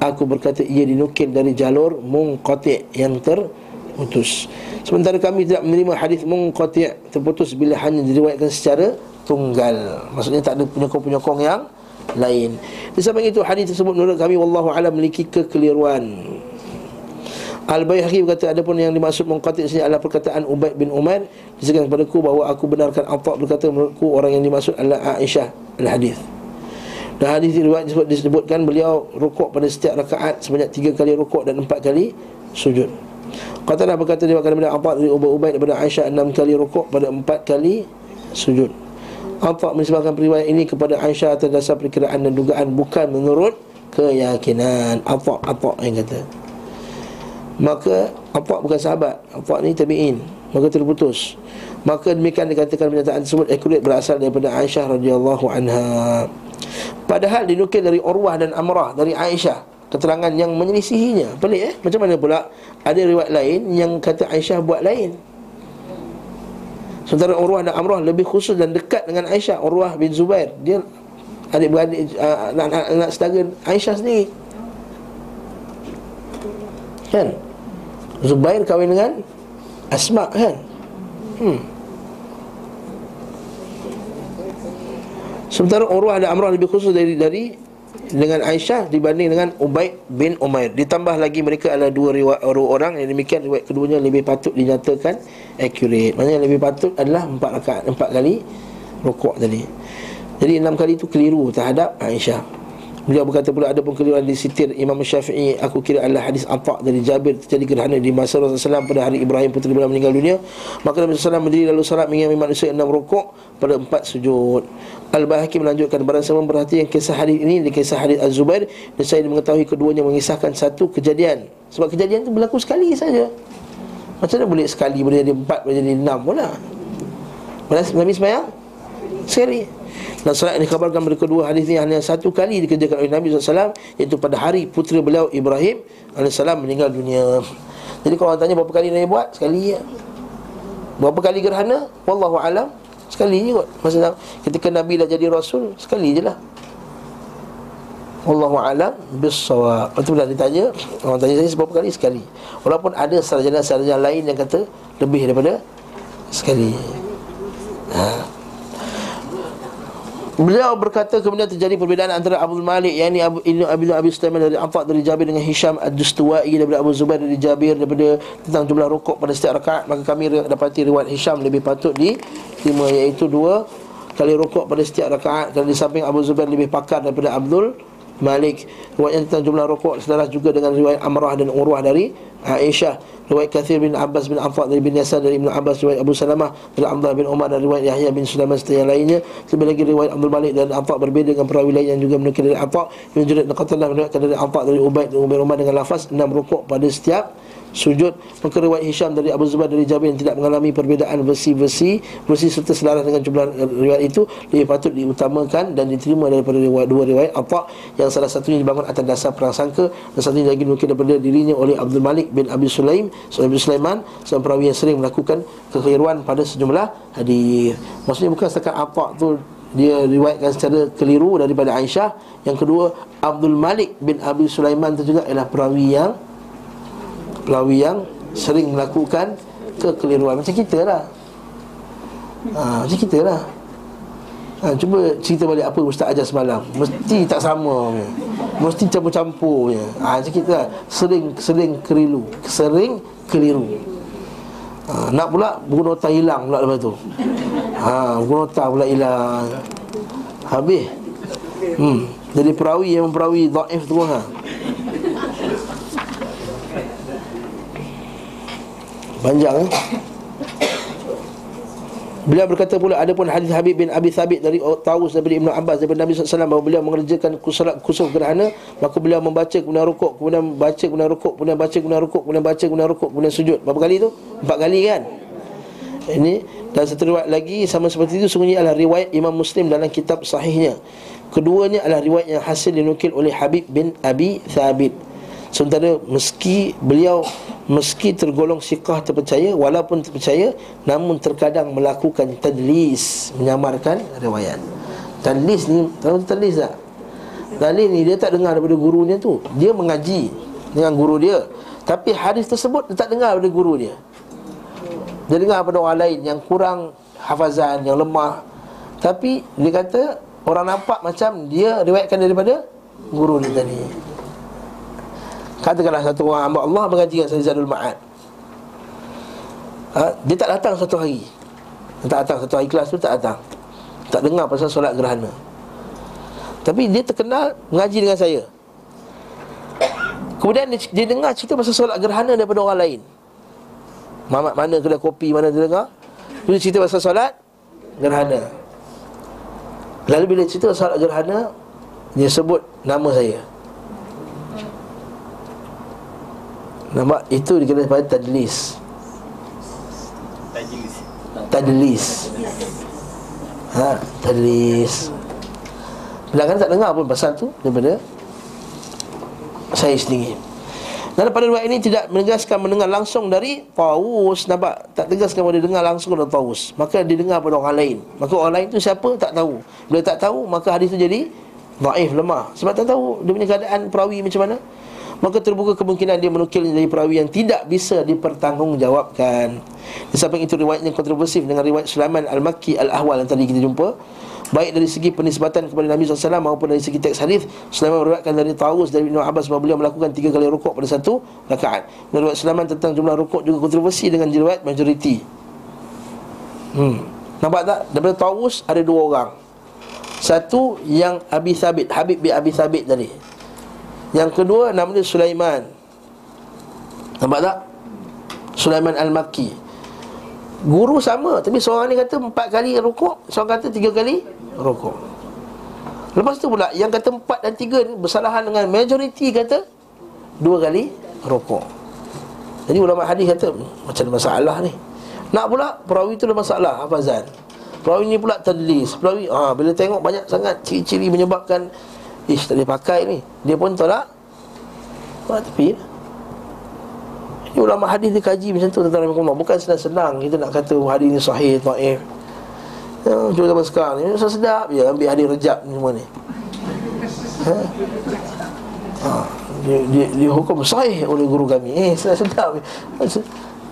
Aku berkata ia dinukil dari jalur munqati yang terputus. Sementara kami tidak menerima hadis munqati terputus bila hanya diriwayatkan secara tunggal. Maksudnya tak ada penyokong-penyokong yang lain. Di samping itu hadis tersebut menurut kami Wallahu alam memiliki kekeliruan Al-Bayhaqi berkata ada pun yang dimaksud mengqati sini adalah perkataan Ubaid bin Umar disebutkan kepadaku bahawa aku benarkan Atha berkata menurutku orang yang dimaksud adalah Aisyah al-hadis. Dan hadis riwayat disebut, disebutkan beliau rukuk pada setiap rakaat sebanyak tiga kali rukuk dan empat kali sujud. Qatadah berkata dia daripada Atha dari Ubaid daripada Aisyah enam kali rukuk pada empat kali sujud. Atha menisbahkan periwayat ini kepada Aisyah atas dasar perkiraan dan dugaan bukan menurut keyakinan. Atha Atha yang kata. Maka Apak bukan sahabat Apak ni tabi'in. Maka terputus. Maka demikian dikatakan pernyataan tersebut Akurat berasal daripada Aisyah radhiyallahu anha. Padahal dinukil dari Urwah dan Amrah Dari Aisyah. Keterangan yang menyelisihinya. Pelik eh? Macam mana pula Ada riwayat lain Yang kata Aisyah buat lain? Sementara Urwah dan Amrah Lebih khusus dan dekat dengan Aisyah Urwah bin Zubair. Dia adik-beradik uh, anak-anak saudara Aisyah sendiri. Kan Zubair kahwin dengan Asma kan hmm. Sementara Urwah dan Amrah lebih khusus dari dari dengan Aisyah dibanding dengan Ubaid bin Umair. Ditambah lagi mereka adalah dua riwayat orang yang demikian riwayat keduanya lebih patut dinyatakan accurate. Maksudnya lebih patut adalah empat rakaat, empat kali rukuk tadi. Jadi enam kali itu keliru terhadap Aisyah. Beliau berkata pula ada pun keliruan di sitir Imam Syafi'i Aku kira adalah hadis Atta dari Jabir Terjadi gerhana di masa Rasulullah SAW pada hari Ibrahim putri beliau meninggal dunia. Maka Nabi SAW berdiri lalu salat mengimami manusia enam rukuk pada empat sujud. Al-Bahaki melanjutkan Barang sama yang kisah hadis ini Di kisah hadis Az-Zubair Dan saya mengetahui keduanya mengisahkan satu kejadian. Sebab kejadian itu berlaku sekali saja. Macam mana boleh sekali boleh jadi empat boleh jadi enam pula? Nabi semayang Sekali dan salat yang dikabarkan pada kedua hadis ini hanya satu kali dikerjakan oleh Nabi SAW Iaitu pada hari putera beliau Ibrahim AS meninggal dunia Jadi kalau orang tanya berapa kali Nabi buat? Sekali ya Berapa kali gerhana? Wallahu alam Sekali je kot Masa ketika Nabi dah jadi Rasul Sekali je lah Wallahu alam bisawab. Tu bila ditanya, orang tanya saya berapa kali sekali. Walaupun ada sarjana-sarjana lain yang kata lebih daripada sekali. Ha. Beliau berkata kemudian terjadi perbezaan antara Abu Malik yang ini Abu Ibnu Abi Abi Sulaiman dari Amfaq dari Jabir dengan Hisham Ad-Dustuwai daripada Abu Zubair dari Jabir daripada tentang jumlah rukuk pada setiap rakaat maka kami dapati riwayat Hisham lebih patut di lima iaitu dua kali rukuk pada setiap rakaat. Dan di samping Abu Zubair lebih pakar daripada Abdul Malik. Riwayat tentang jumlah rukuk Setelah juga dengan riwayat Amrah dan Urwah dari Aisyah. Riwayat Kathir bin Abbas bin Anfaq dari bin Yasar dari Ibn Abbas Riwayat Abu Salamah dari Abdullah bin Umar dan riwayat Yahya bin Sulaiman serta yang lainnya. Lebih lagi riwayat Abdul Malik dan Anfaq berbeza dengan perawi lain yang juga menukil dari Anfaq Ibn Jurid meriwayatkan dari Anfaq dari Ubaid dan Umar dengan lafaz enam rukuk pada setiap sujud maka riwayat Hisham dari Abu Zubair dari Jabir yang tidak mengalami perbezaan versi-versi versi serta selaras dengan jumlah riwayat itu lebih patut diutamakan dan diterima daripada riwayat dua riwayat apa yang salah satunya dibangun atas dasar prasangka dan satunya lagi mungkin daripada dirinya oleh Abdul Malik bin Abi Sulaim Abi Sulaiman seorang perawi yang sering melakukan kekeliruan pada sejumlah hadis. Maksudnya bukan setakat apa tu dia riwayatkan secara keliru daripada Aisyah. Yang kedua Abdul Malik bin Abi Sulaiman itu juga ialah perawi yang pelawi yang sering melakukan kekeliruan. Macam kita lah. Ha, macam kita lah. Ha, cuba cerita balik apa Ustaz ajar semalam mesti tak sama mesti campur-campur ha, macam kita lah. Sering sering keliru. Sering keliru. Ha, nak pula buku nota hilang pula lepas tu. Ha, buku nota pula hilang. Habis. Hmm. jadi perawi yang perawi daif tu ha. Panjang eh? Beliau berkata pula ada pun hadis Habib bin Abi Thabit dari Tawus daripada Ibnu Abbas daripada Nabi SAW bahawa beliau mengerjakan kusuf, kusuf gerhana maka beliau membaca kemudian rukuk kemudian baca kemudian rukuk kemudian baca kemudian rukuk kemudian baca kemudian rukuk kemudian sujud berapa kali itu? Empat kali kan? Ini dan satu riwayat lagi sama seperti itu sungguhnya adalah riwayat Imam Muslim dalam kitab sahihnya. Keduanya adalah riwayat yang hasil dinukil oleh Habib bin Abi Thabit. Sementara meski beliau meski tergolong sikah terpercaya walaupun terpercaya namun terkadang melakukan tadlis menyamarkan riwayat. Tadlis ni tahu tadlis tak? Tadlis ni dia tak dengar daripada gurunya tu. Dia mengaji dengan guru dia. Tapi hadis tersebut dia tak dengar daripada guru dia. Dia dengar daripada orang lain yang kurang hafazan, yang lemah. Tapi dia kata Orang nampak macam dia riwayatkan daripada guru dia tadi Katakanlah satu orang hamba Allah mengaji dengan Zadul Ma'ad. Ha? Dia tak datang satu hari. Dia tak datang satu hari kelas tu tak datang. Tak dengar pasal solat gerhana. Tapi dia terkenal mengaji dengan saya. Kemudian dia, dia dengar cerita pasal solat gerhana daripada orang lain. Mamat mana kedai kopi mana dia dengar? Dia cerita pasal solat gerhana. Lalu bila cerita solat gerhana Dia sebut nama saya Nampak? Itu dikenal pada tadlis. Tadlis. Ha, tadlis. Sedangkan tak dengar pun pasal tu Daripada Saya sendiri. Dan pada riwayat ini tidak menegaskan mendengar langsung dari Taus Nampak? Tak tegaskan dia dengar langsung dari Taus Maka dia dengar pada orang lain. Maka orang lain tu siapa? Tak tahu. Bila tak tahu, maka hadis tu jadi Naif, lemah. Sebab tak tahu dia punya keadaan perawi macam mana Maka terbuka kemungkinan dia menukil dari perawi yang tidak bisa dipertanggungjawabkan Di samping itu riwayat yang kontroversif dengan riwayat Sulaiman Al-Makki Al-Ahwal yang tadi kita jumpa Baik dari segi penisbatan kepada Nabi SAW maupun dari segi teks hadis Sulaiman meriwayatkan dari Tawus dari Ibn Abbas bahawa beliau melakukan tiga kali rukuk pada satu rakaat. Dan riwayat Sulaiman tentang jumlah rukuk juga kontroversi dengan riwayat majoriti. Hmm. Nampak tak? Daripada Tawus ada dua orang. Satu yang Abi Thabit, Habib bin Abi Thabit tadi. Yang kedua nama dia Sulaiman. Nampak tak? Sulaiman Al-Makki. Guru sama Tapi seorang ni kata empat kali rukuk Seorang kata tiga kali rukuk Lepas tu pula Yang kata empat dan tiga ni Bersalahan dengan majoriti kata Dua kali rukuk Jadi ulama hadis kata Macam ada masalah ni Nak pula perawi tu ada masalah Hafazan Perawi ni pula tadlis Perawi ha, Bila tengok banyak sangat Ciri-ciri menyebabkan Ish tak boleh pakai ni. Dia pun tolak. Pada tepi ini ulama hadis dikaji macam tu tentang Nabi Bukan senang-senang kita nak kata hadis ni sahih, ta'if. Ya, cuma zaman sekarang ni Susah sedap je ambil hadis rejab ni semua ni. Ha? Ha, dia, dia, dia hukum sahih oleh guru kami. Eh, sedap sedap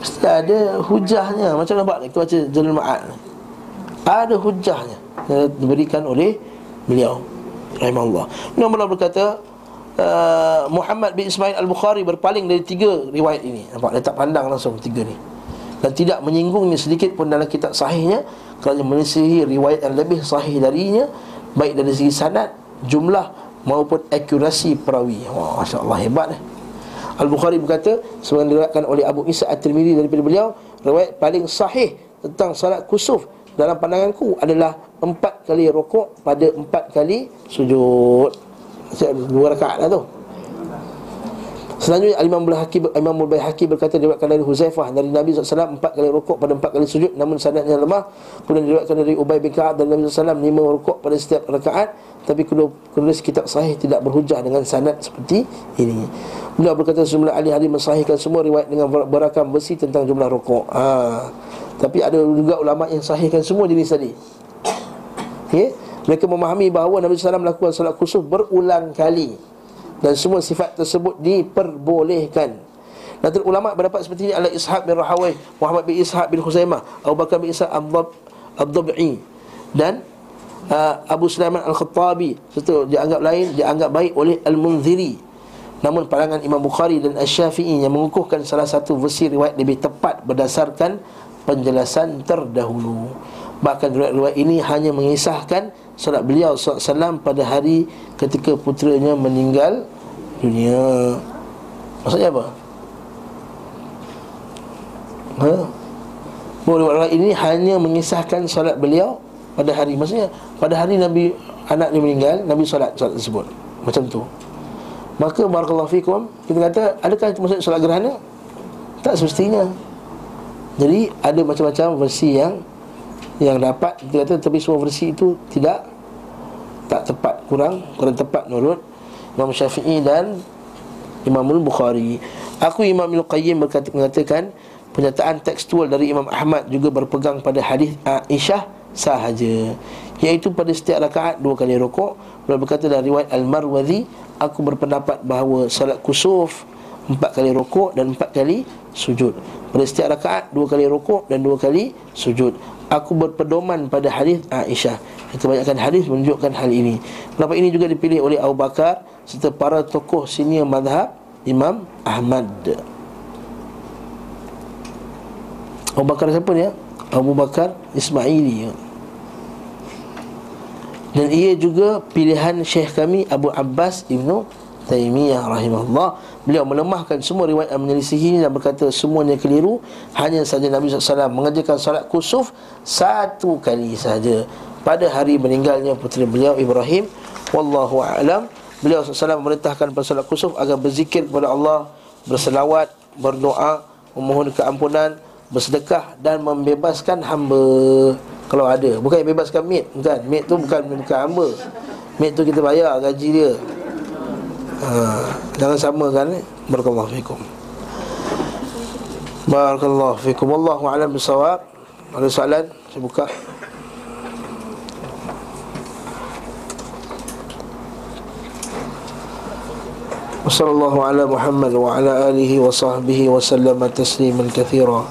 Mesti ada hujahnya. Macam nampak ni, kita baca Jalil Ma'ad ni. Ada hujahnya Yang diberikan oleh beliau Rahimahullah. Ini Allah berkata uh, Muhammad bin Ismail Al-Bukhari berpaling dari tiga riwayat ini. Nampak? Dia tak pandang langsung tiga ni. Dan tidak menyinggungnya sedikit pun dalam kitab sahihnya Kerana menisihi riwayat yang lebih sahih darinya Baik dari segi sanad, jumlah maupun akurasi perawi. Wah, Masya Allah hebat eh. Al-Bukhari berkata Sebenarnya diriwayatkan oleh Abu Isa At-Tirmidhi daripada beliau Riwayat paling sahih tentang salat kusuf Dalam pandanganku adalah Empat kali rokok pada empat kali sujud. Dua rakaat lah tu Selanjutnya Imam Al-Haqi Imam Al-Baihaqi berkata diriwayatkan dari Huzaifah dari Nabi SAW empat kali rukuk pada empat kali sujud namun sanadnya lemah. Kemudian diriwayatkan dari Ubay bin Ka'ab dan Nabi SAW lima rukuk pada setiap rakaat tapi penulis kitab sahih tidak berhujah dengan sanad seperti ini. Beliau berkata sejumlah ahli-ahli mensahihkan semua riwayat dengan berakam besi tentang jumlah rukuk. Ha. Tapi ada juga ulama yang sahihkan semua jenis tadi. Okey. Mereka memahami bahawa Nabi SAW melakukan salat kusuf berulang kali Dan semua sifat tersebut diperbolehkan. Dan ulama berdapat seperti ini adalah Ishaq bin Rahawai Muhammad bin Ishaq bin Khuzaimah Abu Bakar bin Ishaq Abdub'i Dan uh, Abu Sulaiman Al-Khattabi Serta dianggap lain, dianggap baik oleh Al-Munziri. Namun pandangan Imam Bukhari dan Al-Syafi'i Yang mengukuhkan salah satu versi riwayat lebih tepat Berdasarkan penjelasan terdahulu. Bahkan riwayat ini hanya mengisahkan Salat beliau SAW pada hari ketika putranya meninggal dunia Maksudnya apa? Ha? Riwayat ini hanya mengisahkan salat beliau pada hari Maksudnya pada hari Nabi anak ni meninggal Nabi salat salat tersebut Macam tu Maka barakallahu fikum Kita kata adakah itu maksud salat gerhana? Tak semestinya Jadi ada macam-macam versi yang yang dapat kita kata tapi semua versi itu tidak tak tepat kurang kurang tepat menurut Imam Syafi'i dan Imam Al-Bukhari. Aku Imam Al-Qayyim berkata mengatakan pernyataan tekstual dari Imam Ahmad juga berpegang pada hadis Aisyah sahaja iaitu pada setiap rakaat dua kali rukuk beliau berkata dalam riwayat Al-Marwazi aku berpendapat bahawa salat kusuf empat kali rukuk dan empat kali sujud. Pada setiap rakaat dua kali rukuk dan dua kali sujud Aku berpedoman pada hadis Aisyah. Kebanyakan hadis menunjukkan hal ini. Pendapat ini juga dipilih oleh Abu Bakar Serta para tokoh senior madhab Imam Ahmad? Abu Bakar siapa dia? Abu Bakar Ismaili. Dan ia juga pilihan syekh kami Abu Abbas Ibnu Taimiyah rahimahullah Beliau melemahkan semua riwayat yang menyelisihi ini Dan berkata semuanya keliru. Hanya saja Nabi SAW mengerjakan salat kusuf Satu kali saja. Pada hari meninggalnya puteri beliau Ibrahim Wallahu a'lam. Beliau SAW memerintahkan pada salat kusuf Agar berzikir kepada Allah Berselawat, berdoa Memohon keampunan Bersedekah dan membebaskan hamba. Kalau ada. Bukan yang bebaskan mate Bukan, mate tu bukan, bukan hamba. Mate tu kita bayar gaji dia ha, Jangan samakan eh? Barakallahu fikum Barakallahu fikum Wallahu a'lam bisawab Ada soalan? Saya buka وصلى الله على محمد وعلى آله وصحبه وسلم تسليما كثيرا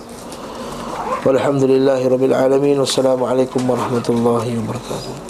والحمد لله رب العالمين والسلام عليكم ورحمة الله وبركاته